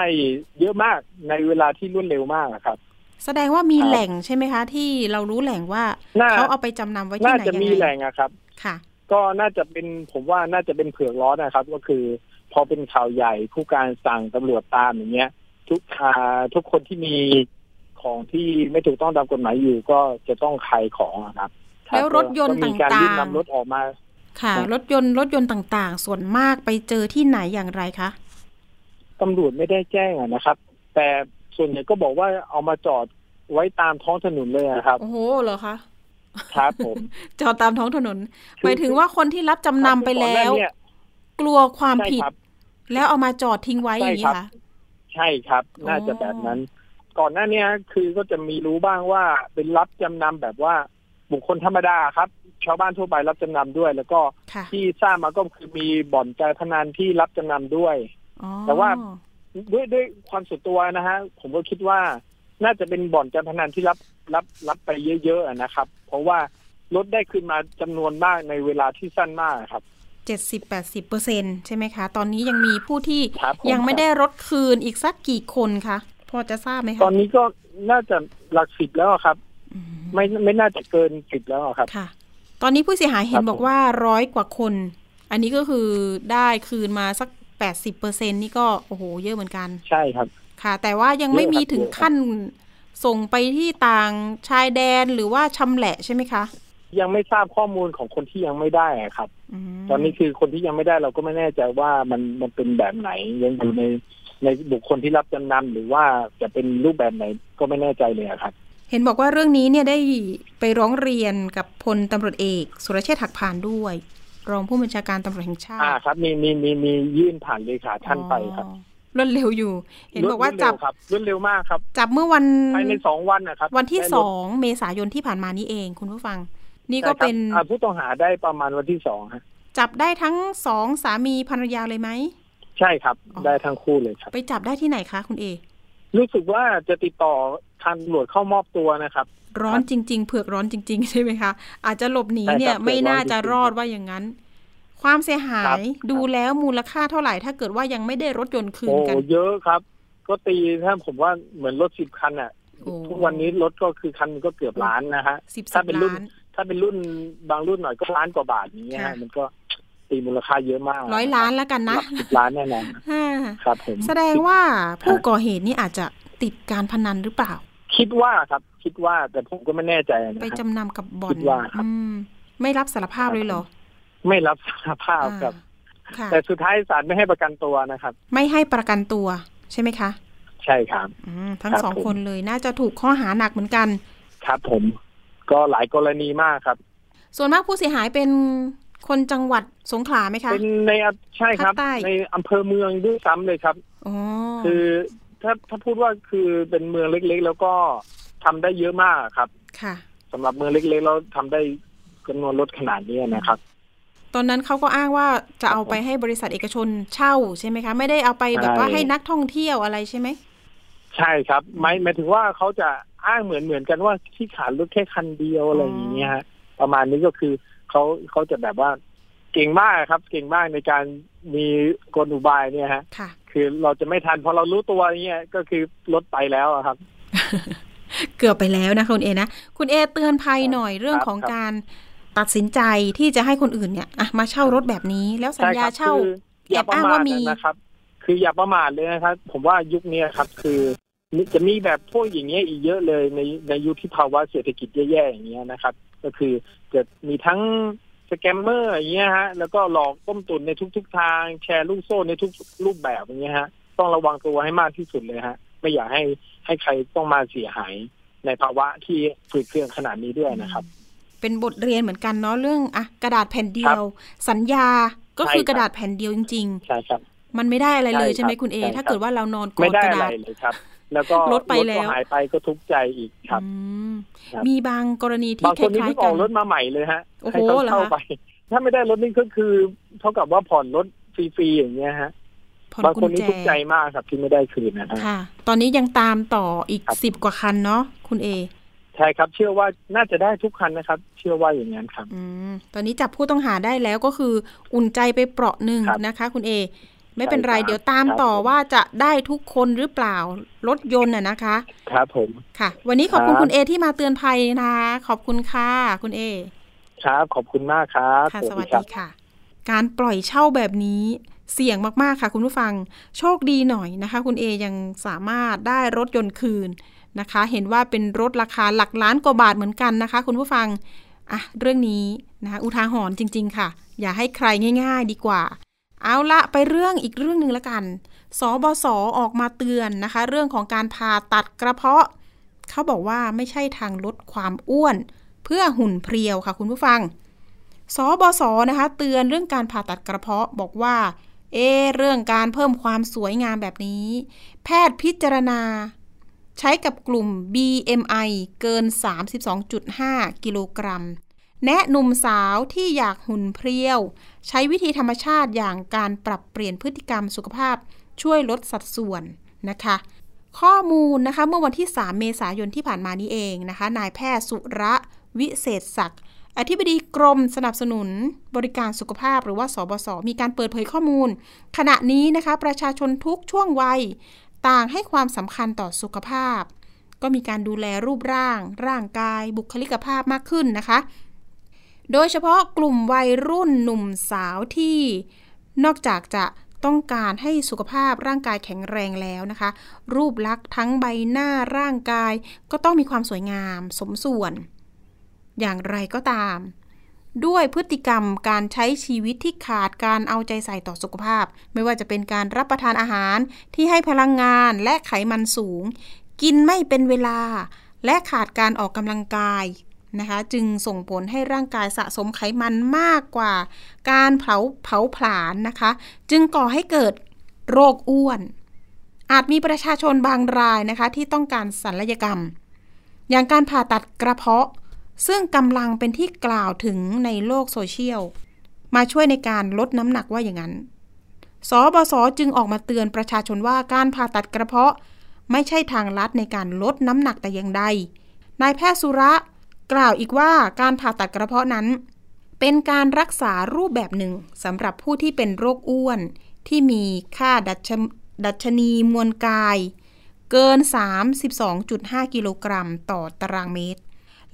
Speaker 4: เยอะมากในเวลาที่รวดเร็วมากอะครับ
Speaker 1: แสดงว่ามี
Speaker 4: ครับ
Speaker 1: แหล่งใช่ไหมคะ ที่เรารู้แหล่งว่า
Speaker 4: น่า
Speaker 1: เขาเอาไปจำนำไว้ที่
Speaker 4: น่า
Speaker 1: ไหน
Speaker 4: จะ
Speaker 1: ยัง
Speaker 4: มี
Speaker 1: ไง
Speaker 4: แหล่งอะครับ
Speaker 1: ค่ะ
Speaker 4: ก็น่าจะเป็นผมว่าน่าจะเป็นเผือกร้อนนะครับ ก็คือ พอเป็นข่าวใหญ่ผู้การสั่งตำรวจตามอย่างเงี้ยทุกอ่าทุกคนที่มี ของที่ไม่ถูกต้องตามกฎหมายอยู่ก็จะต้องขายของอะครับ
Speaker 1: แล้วรถยนต์
Speaker 4: ก็มีการ
Speaker 1: ต่างๆ
Speaker 4: รีบนำรถออกมา
Speaker 1: ค่ะ
Speaker 4: ครับ
Speaker 1: รถยนต์รถยนต์ต่างๆ ส่วนมากไปเจอที่ไหนอย่างไรคะ
Speaker 4: ตำรวจไม่ได้แจ้งอะนะครับ แต่ส่วนใหญ่ก็บอกว่าเอามาจอดไว้ตามท้องถนนเลยอะครับ
Speaker 1: โอ้โหเหรอคะ
Speaker 4: ครับผม
Speaker 1: จอดตามท้องถนน
Speaker 4: คือ
Speaker 1: หมายถึงว่าคนที่รับจำนำไปแล้ว
Speaker 4: ก่อนหน้าเนี่ย
Speaker 1: กลัวความ
Speaker 4: ใช่
Speaker 1: ผิด
Speaker 4: ครับ
Speaker 1: แล้วเอามาจอดทิ้งไว้
Speaker 4: ใช่
Speaker 1: อย่างนี้
Speaker 4: ครับ
Speaker 1: ค่ะ
Speaker 4: ใช่ครับ น่าจะแบบนั้น ก่อนหน้าเนี้ยคือก็จะมีรู้บ้างว่าเป็นรับจำนำแบบว่าบุคคลธรรมดาครับ ชาวบ้านทั่วไปรับจำนำด้วย แล้วก็
Speaker 1: ค่ะ
Speaker 4: ที่ทราบมาก็คือมีบ่อนการพนันที่รับจำนำด้วย
Speaker 1: อ๋อ
Speaker 4: แต่ว่าด้วยด้วยความส่วนตัวนะฮะผมก็คิดว่าน่าจะเป็นบ่อนการพนันที่รับรับรับไปเยอะๆอะนะครับ เพราะว่าลดได้ขึ้นมาจำนวนมากในเวลาที่สั้นมากครับ
Speaker 1: เจ็ดสิบแปดสิบเปอร์เซ็นใช่ไหมคะ ตอนนี้ยังมีผู้ที่
Speaker 4: ครับผม
Speaker 1: ยังไม่ได้รถคืนอีกสักกี่คนคะ พอจะทราบไหมคะ
Speaker 4: ตอนนี้ก็น่าจะหลักสิบแล้วอะครับ
Speaker 1: อืม
Speaker 4: ไม่ไม่น่าจะเกินสิบแล้วอะครับ
Speaker 1: ค่ะ ตอนนี้ผู้เสียหายเห็น
Speaker 4: ครับ
Speaker 1: บอกว่าร้อยกว่าคน อันนี้ก็คือได้คืนมาสักแปดสิบเปอร์เซ็นนี่ก็โอ้โห เยอะเหมือนกัน
Speaker 4: ใช่ครับ
Speaker 1: ค่ะ แต่ว่ายังไม่
Speaker 4: เยอะครับ
Speaker 1: มีถึง
Speaker 4: เยอะครับ
Speaker 1: ขั้นส่งไปที่ต่างชายแดนหรือว่าชำแหละใช่ไหมคะ
Speaker 4: ยังไม่ทราบข้อมูลของคนที่ยังไม่ได้อะครับ
Speaker 1: ม
Speaker 4: ตอนนี้คือคนที่ยังไม่ได้เราก็ไม่แน่ใจว่ามันมันเป็นแบบไหนยังอยู่ใน ในบุคคลที่รับจำนำหรือว่าจะเป็นรูปแบบไหนก็ไม่แน่ใจเลยอะครับ
Speaker 1: เห็นบอกว่าเรื่องนี้เนี่ยได้ไปร้องเรียนกับพลตำรวจเอก สุรเชษฐ์หักพานด้วย รองผู้บัญชาการตำรวจแห่งชาติ
Speaker 4: อ่าครับ มีมีมีมียื่นผ่านเลขาท่านไปครับ
Speaker 1: อ๋อรวดเร็วอยู่ เห็นบอกว่าจับ
Speaker 4: รวดเร็ครับรวดเร็วมากครับ
Speaker 1: จับเมื่อวัน
Speaker 4: ภายในสองวันนะครับ
Speaker 1: วันที่
Speaker 4: ได้รถ
Speaker 1: สองเมษายนที่ผ่านมานี้เอง คุณผู้ฟัง นี่ก็
Speaker 4: ใช่ครับ
Speaker 1: เป็น
Speaker 4: อ่าผู้ต้องหาได้ประมาณวันที่สองฮะ
Speaker 1: จับได้ทั้งสองสามีภรรยาเลยไหม
Speaker 4: ใช่ครับ
Speaker 1: อ๋อ
Speaker 4: ได้ทั้งคู่เลยครับ
Speaker 1: ไปจับได้ที่ไหนคะคุณเอ
Speaker 4: รู้สึกว่าจะติดต่อทางตำรวจเข้ามอบตัวนะครับ
Speaker 1: ร้อนจริง ๆ เผือกร้อนจริง ๆ ใช่ไหมคะ อาจจะหลบหนี
Speaker 4: ใช่ครับ
Speaker 1: เนี่ย
Speaker 4: เผือกร้อน
Speaker 1: ไม่น่าจะ
Speaker 4: จริงๆ
Speaker 1: รอดว่าอย่างนั้น ความเสียหา
Speaker 4: ครับ
Speaker 1: ยดูแล้วมูลค่าเท่าไหร่ ถ้าเกิดว่ายังไม่ได้รถยนต์คืน
Speaker 4: โอ้
Speaker 1: กัน
Speaker 4: เยอะครับ ก็ตีถ้าผมว่าเหมือนรถสิบคันอะ
Speaker 1: โอ้
Speaker 4: ทุกวันนี้รถก็คือคันก็เกือบล้านนะฮะ
Speaker 1: สิบสิ
Speaker 4: ถ้า
Speaker 1: บ
Speaker 4: เป็นรุ่น
Speaker 1: ล้าน
Speaker 4: ถ้าเป็นรุ่นบางรุ่นหน่อยก็ล้านกว่าบาทอย่างเงี้ย
Speaker 1: ค่ะ
Speaker 4: ฮะมันก็ ตีมูลค่าเยอะมาก
Speaker 1: ร้อยล้านแล้วกัน
Speaker 4: ห
Speaker 1: นะ
Speaker 4: ลักสิบล้านแน่นอน
Speaker 1: อ่า
Speaker 4: ครับผม
Speaker 1: แสดงว่าผู้ก่อเหตุนี่อาจจะติดการพนันหรือเปล่า
Speaker 4: คิดว่าครับ คิดว่าแต่ผมก็ไม่แน่ใจนะ
Speaker 1: ไป
Speaker 4: ครับ
Speaker 1: จำนำกับบ่อน
Speaker 4: คิดว่าครับ
Speaker 1: อืมไม่รับสารภาพเลยเหรอ
Speaker 4: ไม่รับสารภาพครับ
Speaker 1: อ่าค่ะ
Speaker 4: แต่สุดท้ายศาลไม่ให้ประกันตัวนะครับ
Speaker 1: ไม่ให้ประกันตัวใช่ไหมคะ
Speaker 4: ใช่ครับ
Speaker 1: อืมทั้ง
Speaker 4: ครับ
Speaker 1: สอง
Speaker 4: ผม
Speaker 1: คนเลยน่าจะถูกข้อหาหนักเหมือนกัน
Speaker 4: ครับผมก็หลายกรณีมากครับ
Speaker 1: ส่วนมากผู้เสียหายเป็น คนจังหวัดสงขลาไหมคะ
Speaker 4: เป็นในอใช่ครับ
Speaker 1: ภาคใต้
Speaker 4: ในอำเภอเมืองด้วยซ้ำเลยครับ
Speaker 1: อ๋อ
Speaker 4: คือถ้าถ้าพูดว่าคือเป็นเมืองเล็กๆ แล้วก็ทำได้เยอะมากครับ
Speaker 1: ค่ะ
Speaker 4: สำหรับเมืองเล็กๆแล้วทำได้จำนวนรถขนาดนี้นะครับ
Speaker 1: ตอนนั้นเขาก็อ้างว่าจะเอาไปให้บริษัทเอกชนเช่าใช่ไหมคะ ไม่ได้เอาไปแบบว่า
Speaker 4: ใช่
Speaker 1: ให้นักท่องเที่ยวอะไรใช่ไหม
Speaker 4: ใช่ครับหมายหมายถึงว่าเขาจะอ้างเหมือนเหมือนกันว่าที่ขาดรถแค่คันเดียวอะไรอย่างเงี้ยฮะประมาณนี้ก็คือ เขาเขาจะแบบว่าเก่งมากครับ เก่งมากในการมีกลอุบายเนี่ยฮะ
Speaker 1: ค่ะ
Speaker 4: คือเราจะไม่ทันพอเรารู้ตัวเนี้ยก็คือรถไปแล้วอะครับ
Speaker 1: เกือบไปแล้วนะคุณเอนะคุณเอเตือนภัยหน่อยเรื่อง
Speaker 4: ครับ
Speaker 1: ของ
Speaker 4: ครับ
Speaker 1: การตัดสินใจที่จะให้คนอื่นเนี่ยอะมาเช่ารถแบบนี้ แล้วสัญญาเช่า
Speaker 4: คืออย่าประ
Speaker 1: แอบอ้าง
Speaker 4: มา
Speaker 1: ว่า
Speaker 4: ท
Speaker 1: มี
Speaker 4: นะครับ คืออย่าประมาทเลยนะครับ ผมว่ายุคนี้ครับ คือ จะมีแบบพวกอย่างเงี้ยอีกเยอะเลยในในยุคที่ภาวะเศรษฐกิจแย่ๆอย่างเงี้ยนะครับ ก็คือจะมีทั้งสแกมเมอร์อย่างเงี้ยฮะแล้วก็หลอกต้มตุนในทุกๆทาง แชร์ลูกโซ่ในทุกรูปแบบอย่างเงี้ยฮะต้องระวังตัวให้มากที่สุดเลยฮะ ไม่อยากให้ให้ใครต้องมาเสียหายในภาวะที่ฝืดเคืองขนาดนี้ด้วยนะครับ
Speaker 1: เป็นบทเรียนเหมือนกันเนาะเรื่องอะกระดาษแผ่นเดียว สัญญาก็คือ
Speaker 4: ใช่ครับ
Speaker 1: กระดาษแผ่นเดียวจริง
Speaker 4: ใช่ครับ
Speaker 1: ๆมันไม่ได้อะไรเลย
Speaker 4: ใช่
Speaker 1: ใช่ไหม
Speaker 4: ครับ
Speaker 1: คุณเอ
Speaker 4: ใช่ครับ
Speaker 1: ถ้าเกิดว่าเรานอนกอ
Speaker 4: ไม่
Speaker 1: ด
Speaker 4: ได้
Speaker 1: กระ
Speaker 4: อะไร
Speaker 1: ดาษ
Speaker 4: เลยครับ แล้วก็
Speaker 1: รถไปแล้ว
Speaker 4: ก็หายไปก็ทุกข์ใจอีกครับ
Speaker 1: อืม
Speaker 4: ครับ
Speaker 1: มีบางกรณีที่
Speaker 4: บาง
Speaker 1: ค
Speaker 4: คนนี่
Speaker 1: ล้าย
Speaker 4: เพิ่ง
Speaker 1: ๆ
Speaker 4: อ
Speaker 1: กั
Speaker 4: อนกรถมาใหม่เลยฮะ
Speaker 1: โอ้โห
Speaker 4: ให้เขา
Speaker 1: เหรอ
Speaker 4: เข้า
Speaker 1: คะ
Speaker 4: ไป ถ้าไม่ได้รถนี่ก็คือ เท่ากับว่าผ่อนรถฟรีๆอย่างเงี้ยฮะ
Speaker 1: ผ่อน
Speaker 4: บาง
Speaker 1: กุ
Speaker 4: ค
Speaker 1: ญ
Speaker 4: นนี่
Speaker 1: แจ
Speaker 4: ทุกข์ใจมากครับที่ไม่ได้คืนนะฮะ
Speaker 1: ค่ะ ตอนนี้ยังตามต่ออีก
Speaker 4: ครับ
Speaker 1: สิบกว่าคันเนาะคุณเอ
Speaker 4: ใช่ครับเชื่อว่าน่าจะได้ทุกคันนะครับ เชื่อว่าอย่างนั้นครับ
Speaker 1: อืมตอนนี้จับผู้ต้องหาได้แล้วก็คืออุ่นใจไปเปราะหนึ่ง
Speaker 4: ครับ
Speaker 1: นะคะ คุณเอ ไม่เป็นไร
Speaker 4: ใช่ครับ
Speaker 1: เดี๋ยวตาม
Speaker 4: ครับ
Speaker 1: ต่อ
Speaker 4: ผม
Speaker 1: ว่าจะได้ทุกคนหรือเปล่ารถยนต์น่ะนะคะ
Speaker 4: ครับผม
Speaker 1: ค่ะ วันนี้ขอบคุณ
Speaker 4: ครับ
Speaker 1: คุณเอที่มาเตือนภัยนะคะขอบคุณค่ะคุณเอ
Speaker 4: ครับ ขอบคุณมากครับ
Speaker 1: ค่ะสวัส
Speaker 4: ครั
Speaker 1: ดีค่ะ การปล่อยเช่าแบบนี้เสี่ยงมาก ๆ ค่ะ คุณผู้ฟังโชคดีหน่อยนะคะ คุณเอยังสามารถได้รถยนต์คืนนะคะ เห็นว่าเป็นรถราคาหลักล้านกว่าบาทเหมือนกันนะคะ คุณผู้ฟังอะเรื่องนี้นะคะอุทาหรณ์จริง ๆ ค่ะ อย่าให้ใครง่าย ๆ ดีกว่า เอาละไปเรื่องอีกเรื่องหนึ่งละกัน สบสออกมาเตือนนะคะ เรื่องของการผ่าตัดกระเพาะ เขาบอกว่าไม่ใช่ทางลดความอ้วน เพื่อหุ่นเพรียวค่ะคุณผู้ฟัง สบสนะคะ เตือนเรื่องการผ่าตัดกระเพาะบอกว่า เอเรื่องการเพิ่มความสวยงามแบบนี้ แพทย์พิจารณา ใช้กับกลุ่ม BMI เกิน 32.5 กิโลกรัม แนะหนุ่มสาวที่อยากหุ่นเพรียว ใช้วิธีธรรมชาติอย่างการปรับเปลี่ยนพฤติกรรมสุขภาพช่วยลดสัดส่วนนะคะ ข้อมูลนะคะเมื่อวันที่ 3 เมษายนที่ผ่านมานี้เองนะคะ นายแพทย์สุระวิเศษศักดิ์อธิบดีกรมสนับสนุนบริการสุขภาพหรือว่าสบศมีการเปิดเผยข้อมูล ขณะนี้นะคะประชาชนทุกช่วงวัยต่างให้ความสำคัญต่อสุขภาพ ก็มีการดูแลรูปร่าง ร่างกาย บุคลิกภาพมากขึ้นนะคะ โดยเฉพาะกลุ่มวัยรุ่นหนุ่มสาวที่นอกจากจะต้องการให้สุขภาพร่างกายแข็งแรงแล้วนะคะ รูปลักษณ์ทั้งใบหน้าร่างกายก็ต้องมีความสวยงามสมส่วน อย่างไรก็ตาม ด้วยพฤติกรรมการใช้ชีวิตที่ขาดการเอาใจใส่ต่อสุขภาพ ไม่ว่าจะเป็นการรับประทานอาหารที่ให้พลังงานและไขมันสูง กินไม่เป็นเวลา และขาดการออกกำลังกาย นะคะจึงส่งผลให้ร่างกายสะสมไขมันมากกว่า การเผาเผาผลาญนะคะ จึงก่อให้เกิดโรคอ้วน อาจมีประชาชนบางรายนะคะที่ต้องการศัลยกรรม อย่างการผ่าตัดกระเพาะ ซึ่งกำลังเป็นที่กล่าวถึงในโลกโซเชียล มาช่วยในการลดน้ำหนักว่าอย่างนั้นสบศจึงออกมาเตือนประชาชนว่าการผ่าตัดกระเพาะ ไม่ใช่ทางลัดในการลดน้ำหนักแต่อย่างใดนายแพทย์สุระ กล่าวอีกว่าการผ่าตัดกระเพาะนั้น เป็นการรักษารูปแบบหนึ่งสำหรับผู้ที่เป็นโรคอ้วน ที่มีค่าดัชดชนีมวลกาย เกิน 32.5 กิโลกรัมต่อตารางเมตร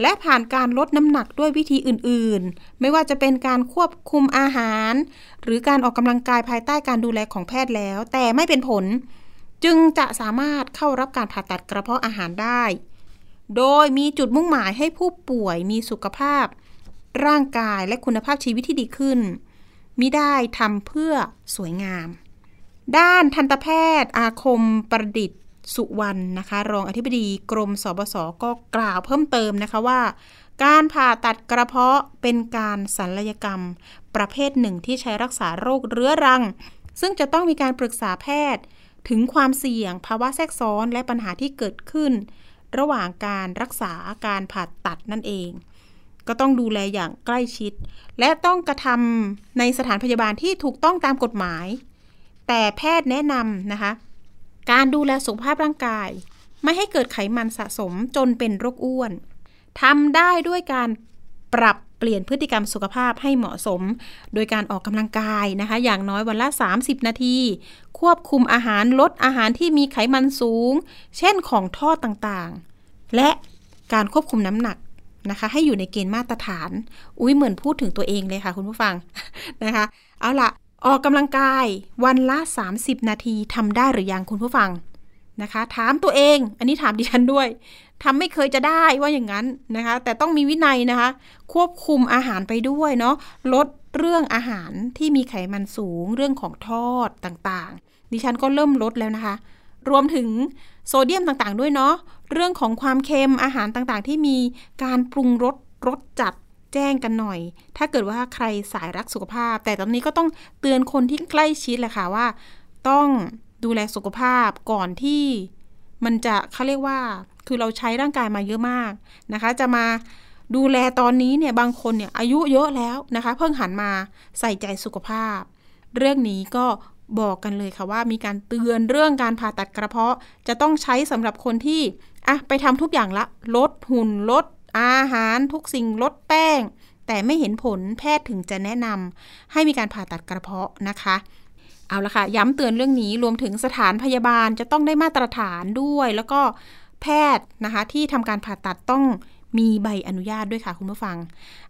Speaker 1: และผ่านการลดน้ำหนักด้วยวิธีอื่นๆ ไม่ว่าจะเป็นการควบคุมอาหาร หรือการออกกำลังกายภายใต้การดูแลของแพทย์แล้ว แต่ไม่เป็นผล จึงจะสามารถเข้ารับการผ่าตัดกระเพาะอาหารได้ โดยมีจุดมุ่งหมายให้ผู้ป่วยมีสุขภาพ ร่างกายและคุณภาพชีวิตที่ดีขึ้นมิได้ทำเพื่อสวยงาม ด้านทันตแพทย์ อาคมประดิษฐ์สุวรรณนะคะ รองอธิบดีกรมสบศก็กล่าวเพิ่มเติมนะคะว่า การผ่าตัดกระเพาะเป็นการศัลยกรรม ประเภทหนึ่งที่ใช้รักษาโรคเรื้อรัง ซึ่งจะต้องมีการปรึกษาแพทย์ ถึงความเสี่ยงภาวะแทรกซ้อนและปัญหาที่เกิดขึ้น ระหว่างการรักษาการผ่าตัดนั่นเอง ก็ต้องดูแลอย่างใกล้ชิด และต้องกระทำในสถานพยาบาลที่ถูกต้องตามกฎหมาย แต่แพทย์แนะนำนะคะ การดูแลสุขภาพร่างกาย ไม่ให้เกิดไขมันสะสมจนเป็นโรคอ้วนทำได้ด้วยการปรับ ปลี่ยนพฤติกรรมสุขภาพให้เหมาะสม โดยการออกกำลังกายนะคะ อย่างน้อยวันละ 30 นาที ควบคุมอาหารลดอาหารที่มีไขมันสูง เช่นของทอดต่างๆ และการควบคุมน้ำหนักนะคะ ให้อยู่ในเกณฑ์มาตรฐาน อุ้ยเหมือนพูดถึงตัวเองเลยค่ะคุณผู้ฟังนะคะ เอาละออกกำลังกายวันละ 30 นาทีทำได้หรือยังคุณผู้ฟัง นะคะ ถามตัวเอง อันนี้ถามดิฉันด้วยทำไม่เคยจะได้ว่าอย่างนั้นนะคะ แต่ต้องมีวินัยนะคะ ควบคุมอาหารไปด้วยเนาะ ลดเรื่องอาหารที่มีไขมันสูง เรื่องของทอดต่างๆ ดิฉันก็เริ่มลดแล้วนะคะ รวมถึงโซเดียมต่างๆ ด้วยเนาะ เรื่องของความเค็มอาหารต่างๆ ที่มีการปรุงรสรสจัดแจ้งกันหน่อย ถ้าเกิดว่าใครสายรักสุขภาพ แต่ตอนนี้ก็ต้องเตือนคนที่ใกล้ชิดแหละค่ะว่า ต้อง ดูแลสุขภาพก่อนที่มันจะเขาเรียกว่า คือเราใช้ร่างกายมาเยอะมากนะคะ จะมาดูแลตอนนี้เนี่ยบางคนเนี่ยอายุเยอะแล้วนะคะ เพิ่งหันมาใส่ใจสุขภาพ เรื่องนี้ก็บอกกันเลยค่ะว่ามีการเตือนเรื่องการผ่าตัดกระเพาะ จะต้องใช้สำหรับคนที่อะไปทำทุกอย่างละ ลดหุ่นลดอาหารทุกสิ่งลดแป้ง แต่ไม่เห็นผลแพทย์ถึงจะแนะนำให้มีการผ่าตัดกระเพาะนะคะ เอาละค่ะ ย้ำเตือนเรื่องนี้รวมถึงสถานพยาบาลจะต้องได้มาตรฐานด้วย แล้วก็แพทย์นะคะ ที่ทำการผ่าตัดต้องมีใบอนุญาตด้วยค่ะคุณผู้ฟัง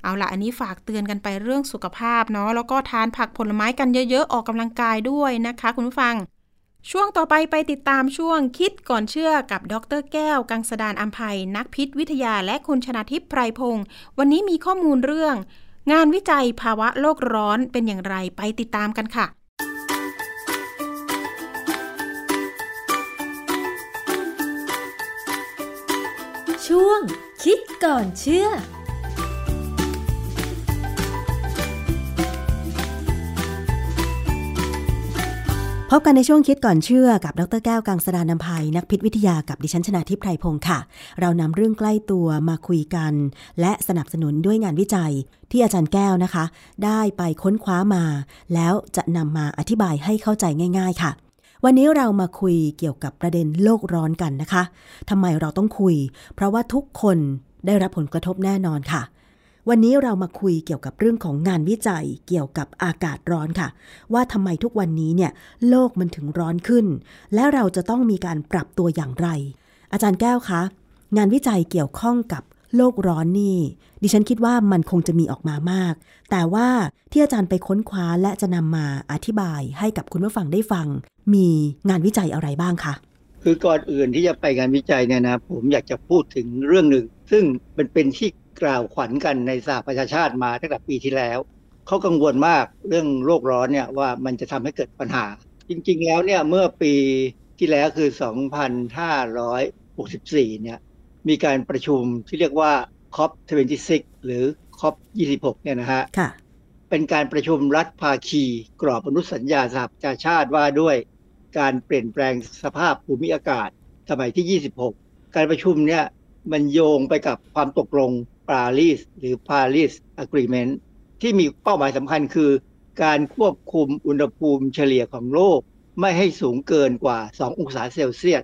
Speaker 1: เอาละอันนี้ฝากเตือนกันไปเรื่องสุขภาพเนาะแล้วก็ทานผักผลไม้กันเยอะๆ ออกกำลังกายด้วยนะคะ คุณผู้ฟัง ช่วงต่อไปไปติดตามช่วงคิดก่อนเชื่อกับดรแก้ว กังสดานอัมภัยนักพิษวิทยาและคุณชนาทิพย์ไพรพงศ์วันนี้มีข้อมูลเรื่อง งานวิจัยภาวะโลกร้อนเป็นอย่างไรไปติดตามกันค่ะ
Speaker 5: ช่วง คิดก่อนเชื่อ
Speaker 6: พบกันในช่วงคิดก่อนเชื่อกับ ดรแก้วกังสดานนภัยนักพิษวิทยากับดิฉันชนาทิพไพรพงศ์ค่ะ เรานำเรื่องใกล้ตัวมาคุยกัน และสนับสนุนด้วยงานวิจัยที่อาจารย์แก้วนะคะ ได้ไปค้นคว้ามา แล้วจะนำมาอธิบายให้เข้าใจง่าย ๆ ค่ะ วันนี้เรามาคุยเกี่ยวกับประเด็นโลกร้อนกันนะคะทำไมเราต้องคุย เพราะว่าทุกคนได้รับผลกระทบแน่นอนค่ะ วันนี้เรามาคุยเกี่ยวกับเรื่องของงานวิจัยเกี่ยวกับอากาศร้อนค่ะ ว่าทำไมทุกวันนี้เนี่ยโลกมันถึงร้อนขึ้น และเราจะต้องมีการปรับตัวอย่างไร อาจารย์แก้วคะงานวิจัยเกี่ยวข้องกับโลกร้อนนี่ ดิฉันคิดว่ามันคงจะมีออกมามาก แต่ว่าที่อาจารย์ไปค้นคว้าและจะนำมาอธิบายให้กับคุณผู้ฟังได้ฟัง มีงานวิจัยอะไรบ้างคะ
Speaker 7: คือก่อนอื่นที่จะไปงานวิจัยเนี่ยนะผมอยากจะพูดถึงเรื่องหนึ่ง ซึ่งมันเป็นที่กล่าวขวัญกันในสหประชาชาติมาตั้งแต่ปีที่แล้ว เขากังวลมากเรื่องโลกร้อนเนี่ยว่ามันจะทำให้เกิดปัญหา จริงๆแล้วเนี่ยเมื่อปีที่แล้วคือ 2564 เนี่ยมีการประชุมที่เรียกว่า COP26 หรือ COP26 เนี่ยนะฮะ
Speaker 6: ค่ะ
Speaker 7: เป็นการประชุมรัฐภาคี กรอบอนุสัญญาสหประชาชาติว่าด้วย การเปลี่ยนแปลงสภาพภูมิอากาศสมัยที่ 26 การประชุมเนี่ยมันโยงไปกับความตกลงปารีสหรือ Paris Agreement ที่มีเป้าหมายสำคัญคือ การควบคุมอุณหภูมิเฉลี่ยของโลก ไม่ให้สูงเกินกว่า 2 องศาเซลเซียส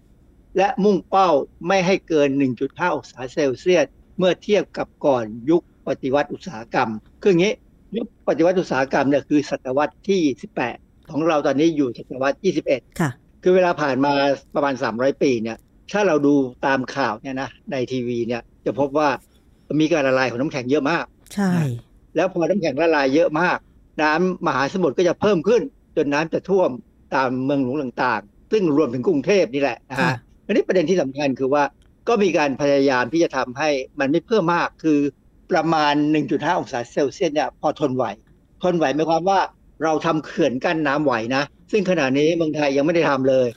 Speaker 7: และมุ่งเป้าไม่ให้เกิน 1.5 องศาเซลเซียส เมื่อเทียบกับก่อนยุคปฏิวัติอุตสาหกรรม คืออย่างนี้ยุคปฏิวัติอุตสาหกรรมเนี่ยคือศตวรรษที่ 18 ของเราตอนนี้อยู่ศตวรรษ21
Speaker 6: ค่ะ
Speaker 7: คือเวลาผ่านมาประมาณ 300 ปีเนี่ย ถ้าเราดูตามข่าวเนี่ยนะในทีวีเนี่ยจะพบว่ามีการละลายของน้ำแข็งเยอะมาก
Speaker 6: ใช่
Speaker 7: แล้วพอน้ำแข็งละลายเยอะมาก น้ำมหาสมุทรก็จะเพิ่มขึ้น จนน้ำจะท่วมตามเมืองหลวงต่างๆ ซึ่งรวมถึงกรุงเทพนี่แหละนะ
Speaker 6: ค่ะ
Speaker 7: ฮะอันนี้ประเด็นที่สำคัญคือว่าก็มีการพยายามที่จะทำให้มันไม่เพิ่มมากคือประมาณ 1.5 องศาเซลเซียสเนี่ยพอทนไหว ทนไหวหมายความว่า เราทำเขื่อนกั้นน้ำไหวนะ ซึ่งขณะนี้เมืองไทยยังไม่ได้ทำเลย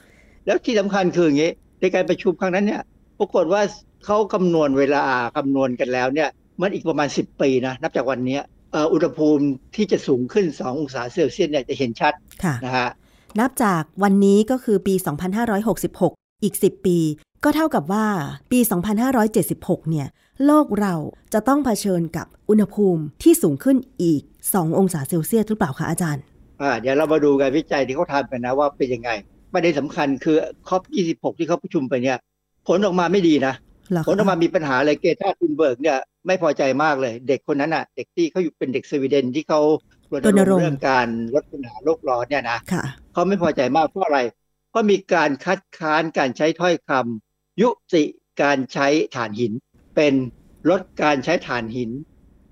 Speaker 7: แล้วที่สำคัญคืออย่างนี้ ในการประชุมครั้งนั้นเนี่ย ปรากฏว่าเขาคำนวณเวลาคำนวณกันแล้วเนี่ย มันอีกประมาณ 10 ปีนะ นับจากวันเนี้ยเอ่ออุณหภูมิที่จะสูงขึ้น 2 องศาเซลเซียสเนี่ยจะเห็นชัด
Speaker 6: ค่ะ
Speaker 7: นะฮะ
Speaker 6: นับจากวันนี้ก็คือปี 2566 อีก 10 ปี ก็เท่ากับว่าปี 2576 เนี่ย โลกเราจะต้องเผชิญกับอุณหภูมิที่สูงขึ้นอีก 2 องศาเซลเซียสหรือเปล่าคะอาจารย์
Speaker 7: อ่าเดี๋ยวเรามาดูการวิจัยที่เขาทำกันนะว่าเป็นยังไงประเด็นสำคัญคือ COP26 ที่เขาประชุมไปเนี่ย ผลออกมาไม่ดีนะ
Speaker 6: เหรอคะ
Speaker 7: ผลออกมามีปัญหาอะไรเกรตา ธันเบิร์กเนี่ยไม่พอใจมากเลย เด็กคนนั้นอะ เด็กที่เขาอยู่เป็นเด็กสวีเดนที่เขารณรงค์เรื่องการลดปัญหาโลกร้อนเนี่ยนะ
Speaker 6: ค่ะ
Speaker 7: เขาไม่พอใจมากเพราะอะไรเพราะมีการคัดค้านการใช้ถ้อยคำยุติการใช้ถ่านหิน เป็นลดการใช้ถ่านหิน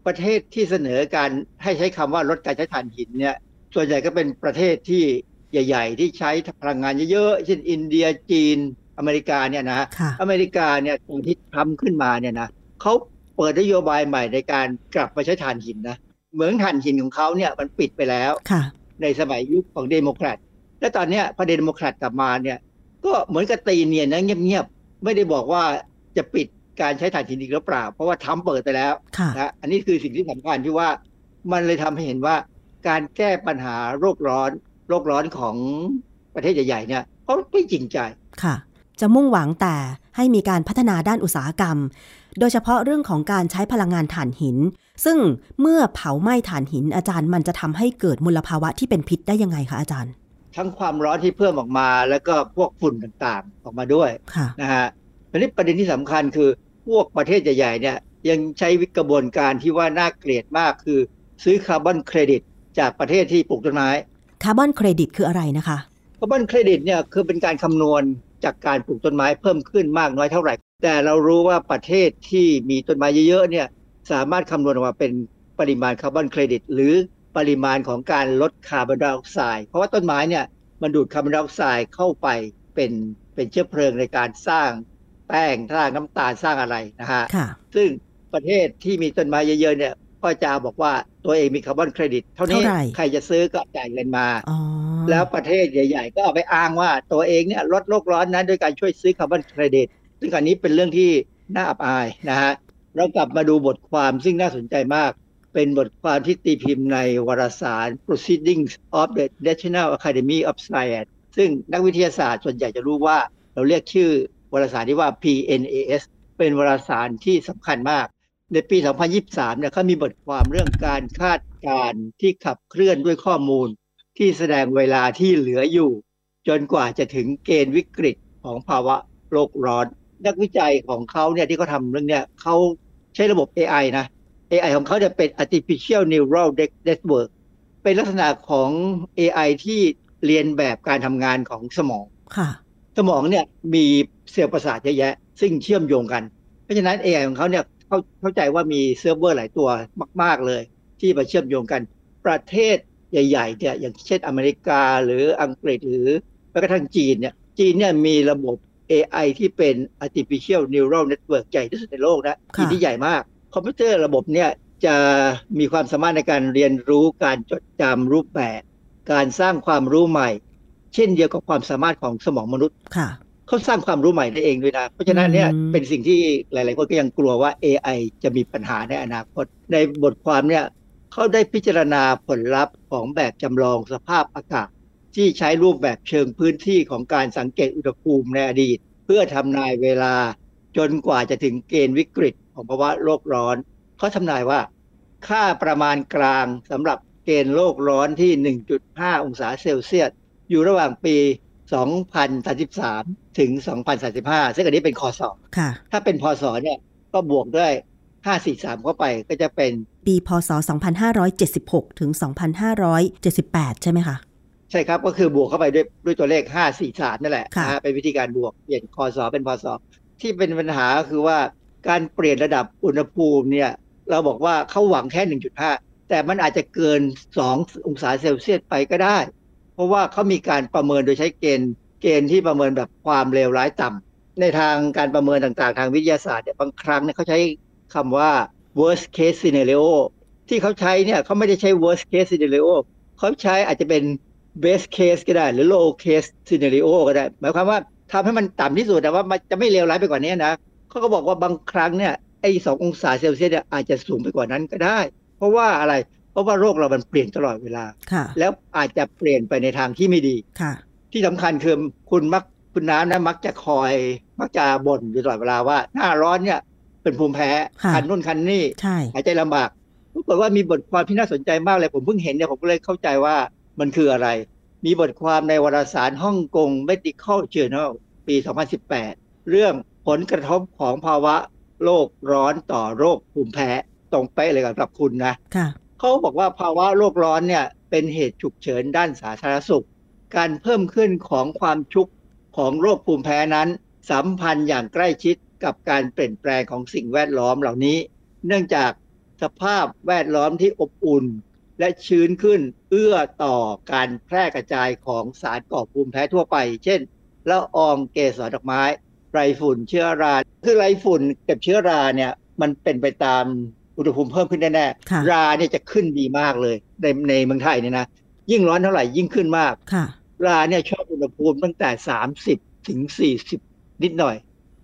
Speaker 7: ประเทศที่เสนอการให้ใช้คำว่าลดการใช้ถ่านหินเนี่ย ส่วนใหญ่ก็เป็นประเทศที่ใหญ่ ๆ ที่ใช้พลังงานเยอะๆเช่นอินเดียจีนอเมริกาเนี่ยนะ
Speaker 6: ค่ะ
Speaker 7: อเมริกาเนี่ยตอนที่ทำขึ้นมาเนี่ยนะเขาเปิดนโยบายใหม่ในการกลับมาใช้ถ่านหินนะเหมืองถ่านหินของเขาเนี่ยมันปิดไปแล้ว
Speaker 6: ค่ะ
Speaker 7: ในสมัยยุคของเดโมแครตและตอนเนี้ยพอเดโมแครตกลับมาเนี่ย ก็เหมือนกับตีเนียนนะเงียบๆไม่ได้บอกว่าจะปิด การใช้ถ่านหินอีกหรือเปล่า เพราะว่าทำเปิดไปแล้ว
Speaker 6: ค่ะ
Speaker 7: นะอันนี้คือสิ่งที่สำคัญที่ว่ามันเลยทำให้เห็นว่า การแก้ปัญหาโรคร้อนโรคร้อนของประเทศใหญ่ๆเนี่ยเขาไม่จริงใจ
Speaker 6: ค่ะ จะมุ่งหวังแต่ให้มีการพัฒนาด้านอุตสาหกรรม โดยเฉพาะเรื่องของการใช้พลังงานถ่านหิน ซึ่งเมื่อเผาไหม้ถ่านหินอาจารย์มันจะทำให้เกิดมลภาวะที่เป็นพิษได้ยังไงคะอาจารย์
Speaker 7: ทั้งความร้อนที่เพิ่มออกมา แล้วก็พวกฝุ่นต่างๆออกมาด้วย
Speaker 6: ค่ะ
Speaker 7: นะฮะ อันนี้ประเด็นที่สำคัญคือพวกประเทศใหญ่ๆเนี่ยยังใช้วิกระบวนการที่ว่าน่าเกลียดมากคือ ซื้อคาร์บอนเครดิต จากประเทศที่ปลูกต้นไม้
Speaker 6: คาร์บอนเครดิตคืออะไรนะคะ
Speaker 7: คาร์บอนเครดิตเนี่ยคือเป็นการคำนวณจากการปลูกต้นไม้เพิ่มขึ้นมากน้อยเท่าไหร่ แต่เรารู้ว่าประเทศที่มีต้นไม้เยอะๆเนี่ยสามารถคำนวณออกมาเป็นปริมาณคาร์บอนเครดิต หรือปริมาณของการลดคาร์บอนไดออกไซด์เพราะว่าต้นไม้เนี่ยมันดูดคาร์บอนไดออกไซด์เข้าไปเป็นเป็นเชื้อเพลิงในการสร้าง แป้งสร้างน้ำตาลสร้างอะไรนะฮะ
Speaker 6: ค่ะ
Speaker 7: ซึ่งประเทศที่มีต้นไม้เยอะๆเนี่ยก็จะบอกว่าตัวเองมีคาร์บอนเครดิต เท่านี้
Speaker 6: เท่าไหร่
Speaker 7: ใครจะซื้อก็จ่ายเงินมา
Speaker 6: อ๋อ
Speaker 7: แล้วประเทศใหญ่ ๆ ก็เอาไปอ้างว่าตัวเองเนี่ยลดโลกร้อนนั้นด้วยการช่วยซื้อคาร์บอนเครดิต ซึ่งอันนี้เป็นเรื่องที่น่าอับอายนะฮะเรากลับมาดูบทความซึ่งน่าสนใจมาก เป็นบทความที่ตีพิมพ์ในวารสาร Proceedings of the National Academy of Science ซึ่งนักวิทยาศาสตร์ส่วนใหญ่จะรู้ว่าเราเรียกชื่อ วารสารที่ว่า PNAS เป็นวารสารที่สำคัญมาก ในปี 2023 เนี่ยเขามีบทความเรื่องการคาดการณ์ที่ขับเคลื่อนด้วยข้อมูล ที่แสดงเวลาที่เหลืออยู่ จนกว่าจะถึงเกณฑ์วิกฤตของภาวะโลกร้อน นักวิจัยของเขาเนี่ยที่เขาทำเรื่องเนี้ยเขาใช้ระบบ AI นะ AI ของเขาจะเป็น artificial neural network เป็นลักษณะของ AI ที่เรียนแบบการทำงานของสมอง
Speaker 6: ค่ะ
Speaker 7: สมองเนี่ยมีเซลล์ประสาทเยอะแยะ ซึ่งเชื่อมโยงกัน เพราะฉะนั้น AI ของเขาเนี่ยเขาเข้าใจว่ามีเซิร์ฟเวอร์หลายตัวมาก ๆเลย ที่มาเชื่อมโยงกัน ประเทศใหญ่ๆเนี่ยอย่างเช่นอเมริกาหรืออังกฤษหรือแม้กระทั่งจีนเนี่ยจีนเนี่ยมีระบบ AI ที่เป็น artificial neural network ใหญ่ที่สุดในโลกนะ
Speaker 6: ค่ะ
Speaker 7: จีนที่ใหญ่มาก คอมพิวเตอร์ระบบเนี่ยจะมีความสามารถในการเรียนรู้การจดจำรูปแบบ การสร้างความรู้ใหม่ เช่นเดียวกับความสามารถของสมองมนุษย์
Speaker 6: ค่ะ
Speaker 7: เขาสร้างความรู้ใหม่ได้เองด้วยนะ เพราะฉะนั้นเนี่ย
Speaker 6: อืม
Speaker 7: เป็นสิ่งที่หลาย ๆ คนก็ยังกลัวว่า AI จะมีปัญหาในอนาคต ในบทความเนี่ยเขาได้พิจารณาผลลัพธ์ของแบบจำลองสภาพอากาศ ที่ใช้รูปแบบเชิงพื้นที่ของการสังเกตอุณหภูมิในอดีต เพื่อทำนายเวลาจนกว่าจะถึงเกณฑ์วิกฤตของภาวะโลกร้อนเขาทำนายว่า ค่าประมาณกลางสำหรับเกณฑ์โลกร้อนที่ 1.5 องศาเซลเซียส อยู่ระหว่างปี 2033 ถึง 2035 ซึ่งอันนี้เป็นคอสอ
Speaker 6: ค่ะ
Speaker 7: ถ้าเป็นพศเนี่ยก็บวกด้วย 543 เข้าไปก็จะเป็น
Speaker 6: ปีพศ 2576 ถึง 2578 ใช่ไหมคะ
Speaker 7: ใช่ครับ ก็คือบวกเข้าไปด้วยด้วยตัวเลข 543 นั่นแหละ
Speaker 6: ค่ะ
Speaker 7: นะฮะเป็นวิธีการบวกเปลี่ยนคศเป็นพศที่เป็นปัญหาก็คือว่าการเปลี่ยนระดับอุณหภูมิเนี่ยเราบอกว่าเขาหวังแค่ 1.5 แต่มันอาจจะเกิน 2 องศาเซลเซียสไปก็ได้เพ ราะว่าเขามีการประเมินโดยใช้เกณฑ์เกณฑ์ที่ประเมินแบบความเลวร้ายต่ำในทางการประเมินต่างๆ ทางวิทยาศาสตร์เนี่ยบางครั้งเนี่ยเขาใช้คำว่า worst case scenario ที่เขาใช้เนี่ยเขาไม่ได้ใช้ worst case scenario เขาใช้อาจจะเป็น best case ก็ได้ หรือ low case scenario ก็ได้ หมายความว่าทำให้มันต่ำที่สุดแต่ว่ามันจะไม่เลวร้ายไปกว่านี้นะเขาก็บอกว่าบางครั้งเนี่ยไอ้สององศาเซลเซียสเนี่ยอาจจะสูงไปกว่านั้นก็ได้ เพราะว่าอะไร เพราะว่าโรคเรามันเปลี่ยนตลอดเวลา
Speaker 6: ค่ะ
Speaker 7: แล้วอาจจะเปลี่ยนไปในทางที่ไม่ดี
Speaker 6: ค่ะ
Speaker 7: ที่สำคัญคือคุณมักคุณน้ำนะมักจะคอย มักจะบ่นอยู่ตลอดเวลาว่า หน้าร้อนเนี่ย เป็นภูมิแพ้
Speaker 6: ค่ะ
Speaker 7: คันนู่นคันนี่
Speaker 6: ใช่
Speaker 7: หายใจลำบากปรากฏว่ามีบทความที่น่าสนใจมากเลย ผมเพิ่งเห็นเนี่ยผมก็เลยเข้าใจว่ามันคืออะไร มีบทความในวารสารฮ่องกง Medical Journal ปี 2018 เรื่องผลกระทบของภาวะโลกร้อนต่อโรคภูมิแพ้ตรงเป๊ะเลยกับคุณนะ
Speaker 6: ค่ะ
Speaker 7: เขาบอกว่าภาวะโลกร้อนเนี่ยเป็นเหตุฉุกเฉินด้านสาธารณสุข การเพิ่มขึ้นของความชุกของโรคภูมิแพ้นั้น สัมพันธ์อย่างใกล้ชิดกับการเปลี่ยนแปลงของสิ่งแวดล้อมเหล่านี้ เนื่องจากสภาพแวดล้อมที่อบอุ่น และชื้นขึ้นเอื้อต่อการแพร่กระจายของสารก่อภูมิแพ้ทั่วไป เช่นละอองเกสรดอกไม้ไรฝุ่นเชื้อรา คือไรฝุ่นกับเชื้อราเนี่ยมันเป็นไปตาม อุณหภูมิเพิ่มขึ้นแน่
Speaker 6: ค่ะ
Speaker 7: ๆราเนี่ยจะขึ้นดีมากเลยในในเมืองไทยเนี่ยนะยิ่งร้อนเท่าไหร่ยิ่งขึ้นมาก
Speaker 6: ค่ะ
Speaker 7: ราเนี่ยชอบอุณหภูมิตั้งแต่30ถึง40นิดหน่อย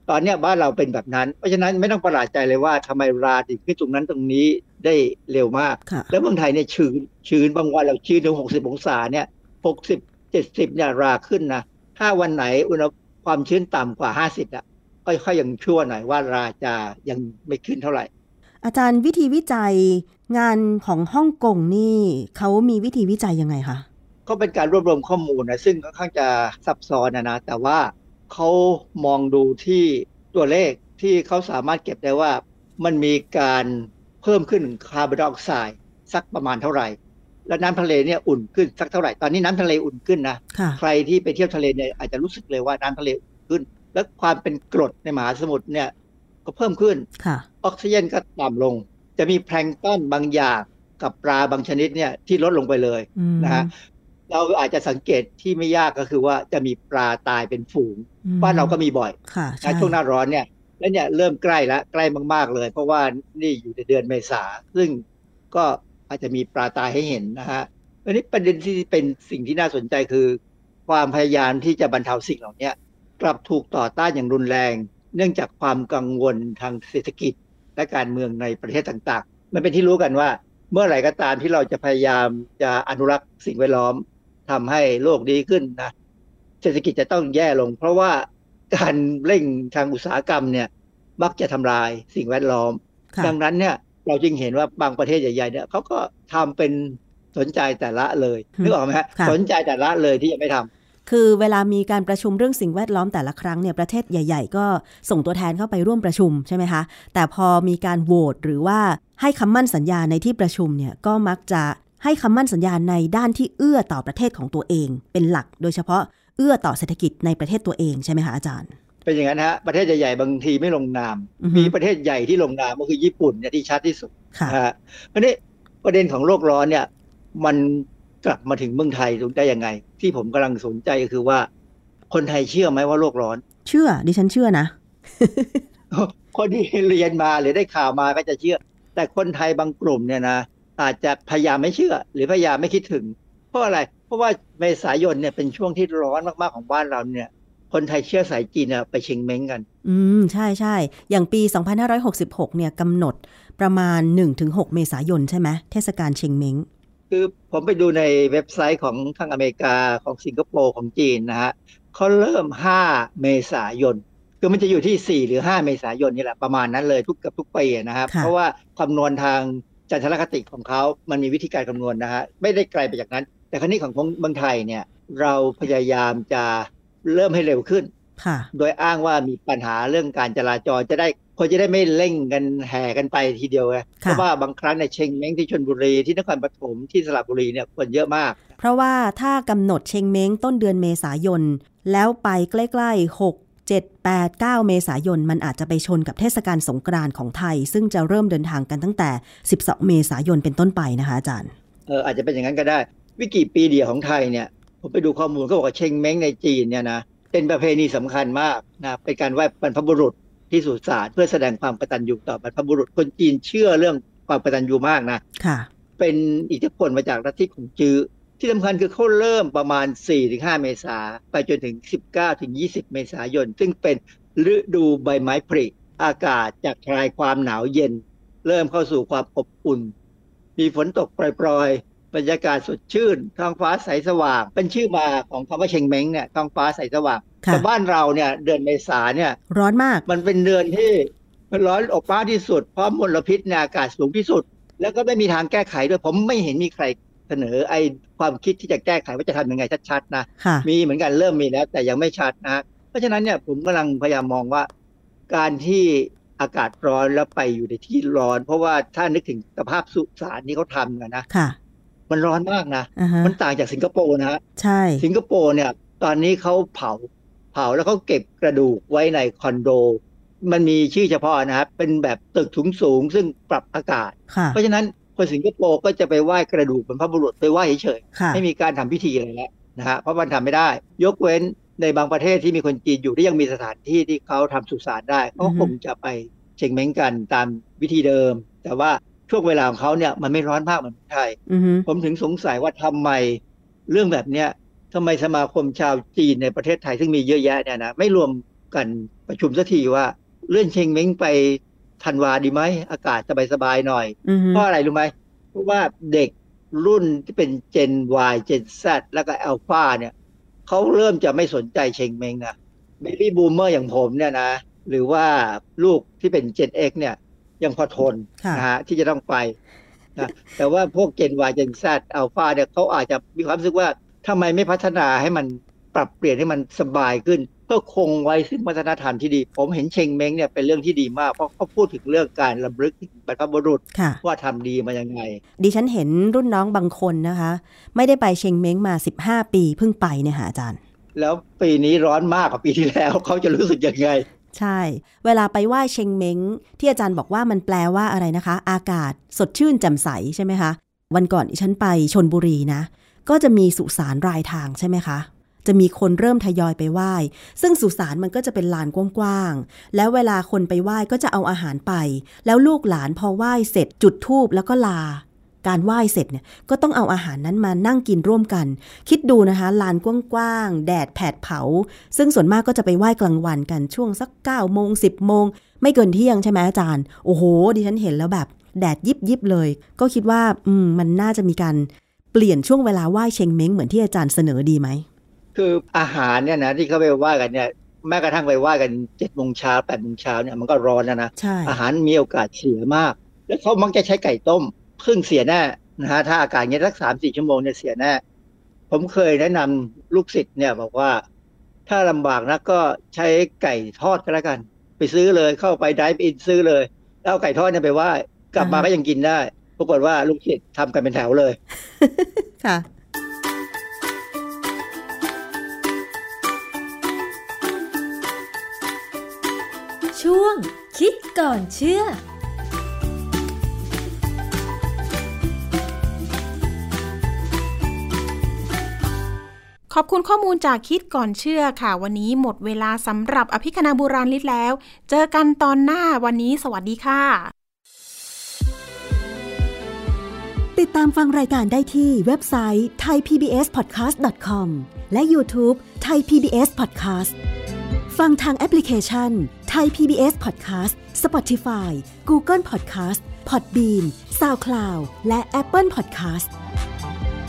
Speaker 7: ตอนเนี้ยบ้านเราเป็นแบบนั้น เพราะฉะนั้นไม่ต้องประหลาดใจเลยว่าทำไมราถึงขึ้นตรงนั้นตรงนี้ได้เร็วมาก
Speaker 6: ค่ะ
Speaker 7: แล้วเมืองไทยเนี่ยชื้นชื้นบางวันเราชื้นถึง60องศาเนี่ย60 70เนี่ยราขึ้นนะถ้าวันไหนอุณหความชื้นต่ำกว่า50อะค่อยๆยังชั่วหน่อยว่าราจะยังไม่ขึ้นเท่าไหร่
Speaker 6: อาจารย์วิธีวิจัยงานของฮ่องกงนี่เขามีวิธีวิจัยยังไงคะ
Speaker 7: ก็เป็นการรวบรวมข้อมูลนะซึ่งค่อนข้างจะซับซ้อนนะนะแต่ว่าเขามองดูที่ตัวเลขที่เขาสามารถเก็บได้ว่า มันมีการเพิ่มขึ้นคาร์บอนไดออกไซด์สักประมาณเท่าไหร่ และน้ำทะเลเนี่ยอุ่นขึ้นสักเท่าไหร่ตอนนี้น้ำทะเลอุ่นขึ้นนะ
Speaker 6: ค่ะ
Speaker 7: ใครที่ไปเที่ยวทะเลเนี่ยอาจจะรู้สึกเลยว่าน้ำทะเลอุ่นขึ้น และความเป็นกรดในมหาสมุทรเนี่ย ก็เพิ่มขึ้น
Speaker 6: ค่ะ
Speaker 7: ออกซิเจนก็ต่ำลง จะมีแพลงก์ต้นบางอย่างกับปลาบางชนิดเนี่ยที่ลดลงไปเลย
Speaker 6: อืม
Speaker 7: นะฮะเราอาจจะสังเกตที่ไม่ยากก็คือว่าจะมีปลาตายเป็นฝูง
Speaker 6: อืม
Speaker 7: บ้านเราก็มีบ่อย
Speaker 6: ค่ะใช่
Speaker 7: นะช่วงหน้าร้อนเนี่ยแล้วเนี่ยเริ่มใกล้แล้วใกล้มาก ๆ เลย เพราะว่านี่อยู่ในเดือนเมษาซึ่งก็อาจจะมีปลาตายให้เห็นนะฮะอันนี้ประเด็นที่เป็นสิ่งที่น่าสนใจคือ ความพยายามที่จะบรรเทาสิ่งเหล่านี้กลับถูกต่อต้านอย่างรุนแรง เนื่องจากความกังวลทางเศรษฐกิจและการเมืองในประเทศต่างๆ มันเป็นที่รู้กันว่า เมื่อไหร่ก็ตามที่เราจะพยายามจะอนุรักษ์สิ่งแวดล้อมทำให้โลกดีขึ้นนะเศรษฐกิจจะต้องแย่ลง เพราะว่าการเร่งทางอุตสาหกรรมเนี่ยมักจะทำลายสิ่งแวดล้อม
Speaker 6: ค่ะ
Speaker 7: ดังนั้นเนี่ยเราจึงเห็นว่าบางประเทศใหญ่ๆเนี่ยเขาก็ทำเป็นสนใจแต่ละเลย
Speaker 6: อืม
Speaker 7: นึกออกไหมฮะ
Speaker 6: ค่ะ
Speaker 7: สนใจแต่ละเลยที่จะไม่ทำ
Speaker 6: คือเวลามีการประชุมเรื่องสิ่งแวดล้อมแต่ละครั้งเนี่ยประเทศใหญ่ ๆ ก็ส่งตัวแทนเข้าไปร่วมประชุมใช่ไหมคะ แต่พอมีการโหวตหรือว่าให้คำมั่นสัญญาในที่ประชุมเนี่ยก็มักจะให้คำมั่นสัญญาในด้านที่เอื้อต่อประเทศของตัวเอง เป็นหลัก โดยเฉพาะเอื้อต่อเศรษฐกิจในประเทศตัวเองใช่ไหมคะอาจารย์
Speaker 7: เป็นอย่างนั้นฮะประเทศใหญ่ๆบางทีไม่ลงนาม
Speaker 6: อือฮึ
Speaker 7: มีประเทศใหญ่ที่ลงนามก็คือญี่ปุ่นเนี่ยที่ชัดที่สุด
Speaker 6: ค่ะ
Speaker 7: นะฮะเพราะนี้ประเด็นของโลกร้อนเนี่ยมัน กลับมาถึงเมืองไทยตรงได้ยังไง ที่ผมกำลังสนใจก็คือว่า คนไทยเชื่อไหมว่าโลกร้อน
Speaker 6: เชื่อ ดิฉันเชื่อนะ
Speaker 7: คนที่เรียนมาหรือได้ข่าวมาก็จะเชื่อ แต่คนไทยบางกลุ่มเนี่ยนะอาจจะพยายามไม่เชื่อ หรือพยายามไม่คิดถึง เพราะอะไร เพราะว่าเมษายนเนี่ยเป็นช่วงที่ร้อนมากๆของบ้านเราเนี่ยคนไทยเชื้อสายจีนไปเชงเม้งกัน
Speaker 6: อืม ใช่ใช่ อย่างปี 2566 เนี่ยกำหนดประมาณ 1-6 เมษายนใช่ไหมเทศกาลเชงเม้ง
Speaker 7: คือผมไปดูในเว็บไซต์ของทางอเมริกาของสิงคโปร์ของจีนนะฮะเขาเริ่ม 5 เมษายน คือมันจะอยู่ที่ 4 หรือ 5 เมษายนนี่แหละประมาณนั้นเลยทุกกับทุกปีนะครับ เพราะว่าคำนวณทางจันทรคติของเขา มันมีวิธีการคำนวณนะฮะไม่ได้ไกลไปจากนั้น แต่ครั้นี้ของเมืองไทยเนี่ยเราพยายามจะเริ่มให้เร็วขึ้น โดยอ้างว่ามีปัญหาเรื่องการจราจรจะได้ คนจะได้ไม่เร่งกันแห่กันไปทีเดียวไงเพราะว่าบางครั้งในเชงเม้งที่ชนบุรีที่นครปฐมที่สระบุรีเนี่ยคนเยอะมาก
Speaker 6: เพราะว่าถ้ากำหนดเชงเม้งต้นเดือนเมษายน แล้วไปใกล้ๆ 6 7 8 9 เมษายน มันอาจจะไปชนกับเทศกาลสงกรานต์ของไทย ซึ่งจะเริ่มเดินทางกันตั้งแต่ 12 เมษายนเป็นต้นไปนะคะอาจารย์
Speaker 7: เอออาจจะเป็นอย่างนั้นก็ได้ วิกิปีเดียของไทยเนี่ยผมไปดูข้อมูลก็บอกว่าเชงเม้งในจีนเนี่ยนะเป็นประเพณีสำคัญมากนะเป็นการไหว้บรรพบุรุษ ที่สุสานเพื่อแสดงความกตัญญูต่อบรรพบุรุษคนจีนเชื่อเรื่องความกตัญญูมากนะ
Speaker 6: ค่ะ
Speaker 7: เป็นอิทธิพลมาจากลัทธิของจื้อที่สำคัญคือเขาเริ่มประมาณ 4-5 เมษาไปจนถึง 19-20 เมษายน ซึ่งเป็นฤดูใบไม้ผลิอากาศจากคลายความหนาวเย็น เริ่มเข้าสู่ความอบอุ่น มีฝนตกปล่อยๆ บรรยากาศสดชื่นท้องฟ้าใสสว่าง เป็นชื่อมาของคำว่าเชงเม้งเนี่ยท้องฟ้าใสสว่างแต่บ้านเราเนี่ยเดือนเมษาเนี่ย
Speaker 6: ร้อนมาก
Speaker 7: มันเป็นเดือนที่มันร้อนอบอ้าวที่สุดเพราะมลพิษในอากาศสูงที่สุด แล้วก็ไม่มีทางแก้ไขด้วยผมไม่เห็นมีใครเสนอไอ้ความคิดที่จะแก้ไขว่าจะทำยังไงชัดๆนะมีเหมือนกันเริ่มมีแล้ว แต่ยังไม่ชัดนะเพราะฉะนั้นเนี่ยผมกำลังพยายามมองว่า การที่อากาศร้อนแล้วไปอยู่ในที่ร้อน เพราะว่าถ้านึกถึงสภาพสุสานนี่เขาทำกันนะ มันร้อนมากนะ
Speaker 6: uh-huh.
Speaker 7: มันต่างจากสิงคโปร์นะ
Speaker 6: ใช่
Speaker 7: สิงคโปร์เนี่ย ตอนนี้เขาเผา เผาแล้วเขาเก็บกระดูกไว้ในคอนโด มันมีชื่อเฉพาะนะครับเป็นแบบตึกสูงสูงซึ่งปรับอากาศ เพราะฉะนั้นคนสิงคโปร์ก็จะไปไหว้กระดูกบรรพบุรุษไปไหว้เฉยๆไม่มีการทำพิธีอะไรแล้วนะฮะเพราะมันทำไม่ได้ ยกเว้นในบางประเทศที่มีคนจีนอยู่ที่ยังมีสถานที่ที่เขาทำสุสานได้เขาคงจะไปเชงเม้งกันตามวิธีเดิม แต่ว่า ช่วงเวลาของเขาเนี่ยมันไม่ร้อนมากเหมือนไทยผมถึงสงสัยว่าทำไมเรื่องแบบเนี้ยทำไมสมาคมชาวจีนในประเทศไทยซึ่งมีเยอะแยะเนี่ยนะไม่รวมกันประชุมสักทีว่า เลื่อนเชงเม้งไปธันวาดีไหมอากาศสบายๆหน่อยเพราะอะไรรู้ไหมเพราะว่าเด็กรุ่นที่เป็นเจน Y เจน Z แล้วก็อัลฟาเนี่ยเขาเริ่มจะไม่สนใจเชงเม้งนะ baby boomer อย่างผมเนี่ยนะหรือว่าลูกที่เป็นเจน X เนี่ย ยังพอทนนะฮะที่จะต้องไปนะแต่ว่าพวกเจน Y เจน Z อัลฟาเนี่ยเขาอาจจะมีความรู้สึกว่าทำไมไม่พัฒนาให้มันปรับเปลี่ยนให้มันสบายขึ้น เพื่อคงไว้ซึ่งวัฒนธรรมที่ดี ผมเห็นเชงเม้งเนี่ยเป็นเรื่องที่ดีมาก เพราะเขาพูดถึงเรื่องการระลึกบรรพบุรุษว่าทำดีมายังไง
Speaker 6: ดิฉันเห็นรุ่นน้องบางคนนะคะ ไม่ได้ไปเชงเม้งมา 15 ปีเพิ่งไปเนี่ยค่ะอาจารย์
Speaker 7: แล้วปีนี้ร้อนมากกว่าปีที่แล้วเขาจะรู้สึกยังไง
Speaker 6: ใช่ เวลาไปไหว้เชงเม้ง ที่อาจารย์บอกว่ามันแปลว่าอะไรนะคะ อากาศสดชื่นแจ่มใสใช่ไหมคะ วันก่อนฉันไปชนบุรีนะ ก็จะมีสุสานรายทางใช่ไหมคะจะมีคนเริ่มทยอยไปไหว้ ซึ่งสุสานมันก็จะเป็นลานกว้างๆ แล้วเวลาคนไปไหว้ก็จะเอาอาหารไป แล้วลูกหลานพอไหว้เสร็จจุดธูปแล้วก็ลา การไหว้เสร็จเนี่ยก็ต้องเอาอาหารนั้นมานั่งกินร่วมกัน คิดดูนะคะลานกว้างๆแดดแผดเผา ซึ่งส่วนมากก็จะไปไหว้กลางวันกันช่วงสัก9ก้าโมงสิบโมงไม่เกินเที่ยงใช่ไหมอาจารย์ โอ้โห ดิฉันเห็นแล้วแบบแดดยิบยิบเลย ก็คิดว่าอืมมันน่าจะมีการเปลี่ยนช่วงเวลาไหว้เชงเม้งเหมือนที่อาจารย์เสนอดีไหม
Speaker 7: คืออาหารเนี่ยนะที่เขาไปไหว้กันเนี่ยแม้กระทั่งไปไหว้กันเจ็ดโมงเช้าแปดโมงเช้าเนี่ยมันก็ร้อนนะนะอาหารมีโอกาสเสียมาก แล้วเขามักจะใช้ไก่ต้ม ครึ่งเสียแน่นะฮะถ้าอากาศเงี้ยสักสามสี่ชั่วโมงเนี่ยเสียแน่ผมเคยแนะนำลูกศิษย์เนี่ย บอกว่า ถ้าลำบากนะก็ใช้ไก่ทอดก็แล้วกัน ไปซื้อเลยเข้าไปดิฟอินซื้อเลย แล้วไก่ทอดเนี่ยไปไหว้กลับมาก็ยังกินได้ปรากฏว่าลูกศิษย์ทำกันเป็นแถวเลย
Speaker 6: ค่ะ
Speaker 5: ช่วงคิดก่อนเชื่อ
Speaker 1: ขอบคุณข้อมูลจากคิดก่อนเชื่อค่ะ วันนี้หมดเวลาสำหรับอภิคณาบุราลิศแล้ว เจอกันตอนหน้าวันนี้ สวัสดีค่ะ
Speaker 6: ติดตามฟังรายการได้ที่เว็บไซต์ thaipbspodcast.com และ YouTube Thai PBS Podcast ฟังทางแอปพลิเคชันไทย PBS Podcast Spotify Google Podcast Podbean SoundCloud และ Apple Podcast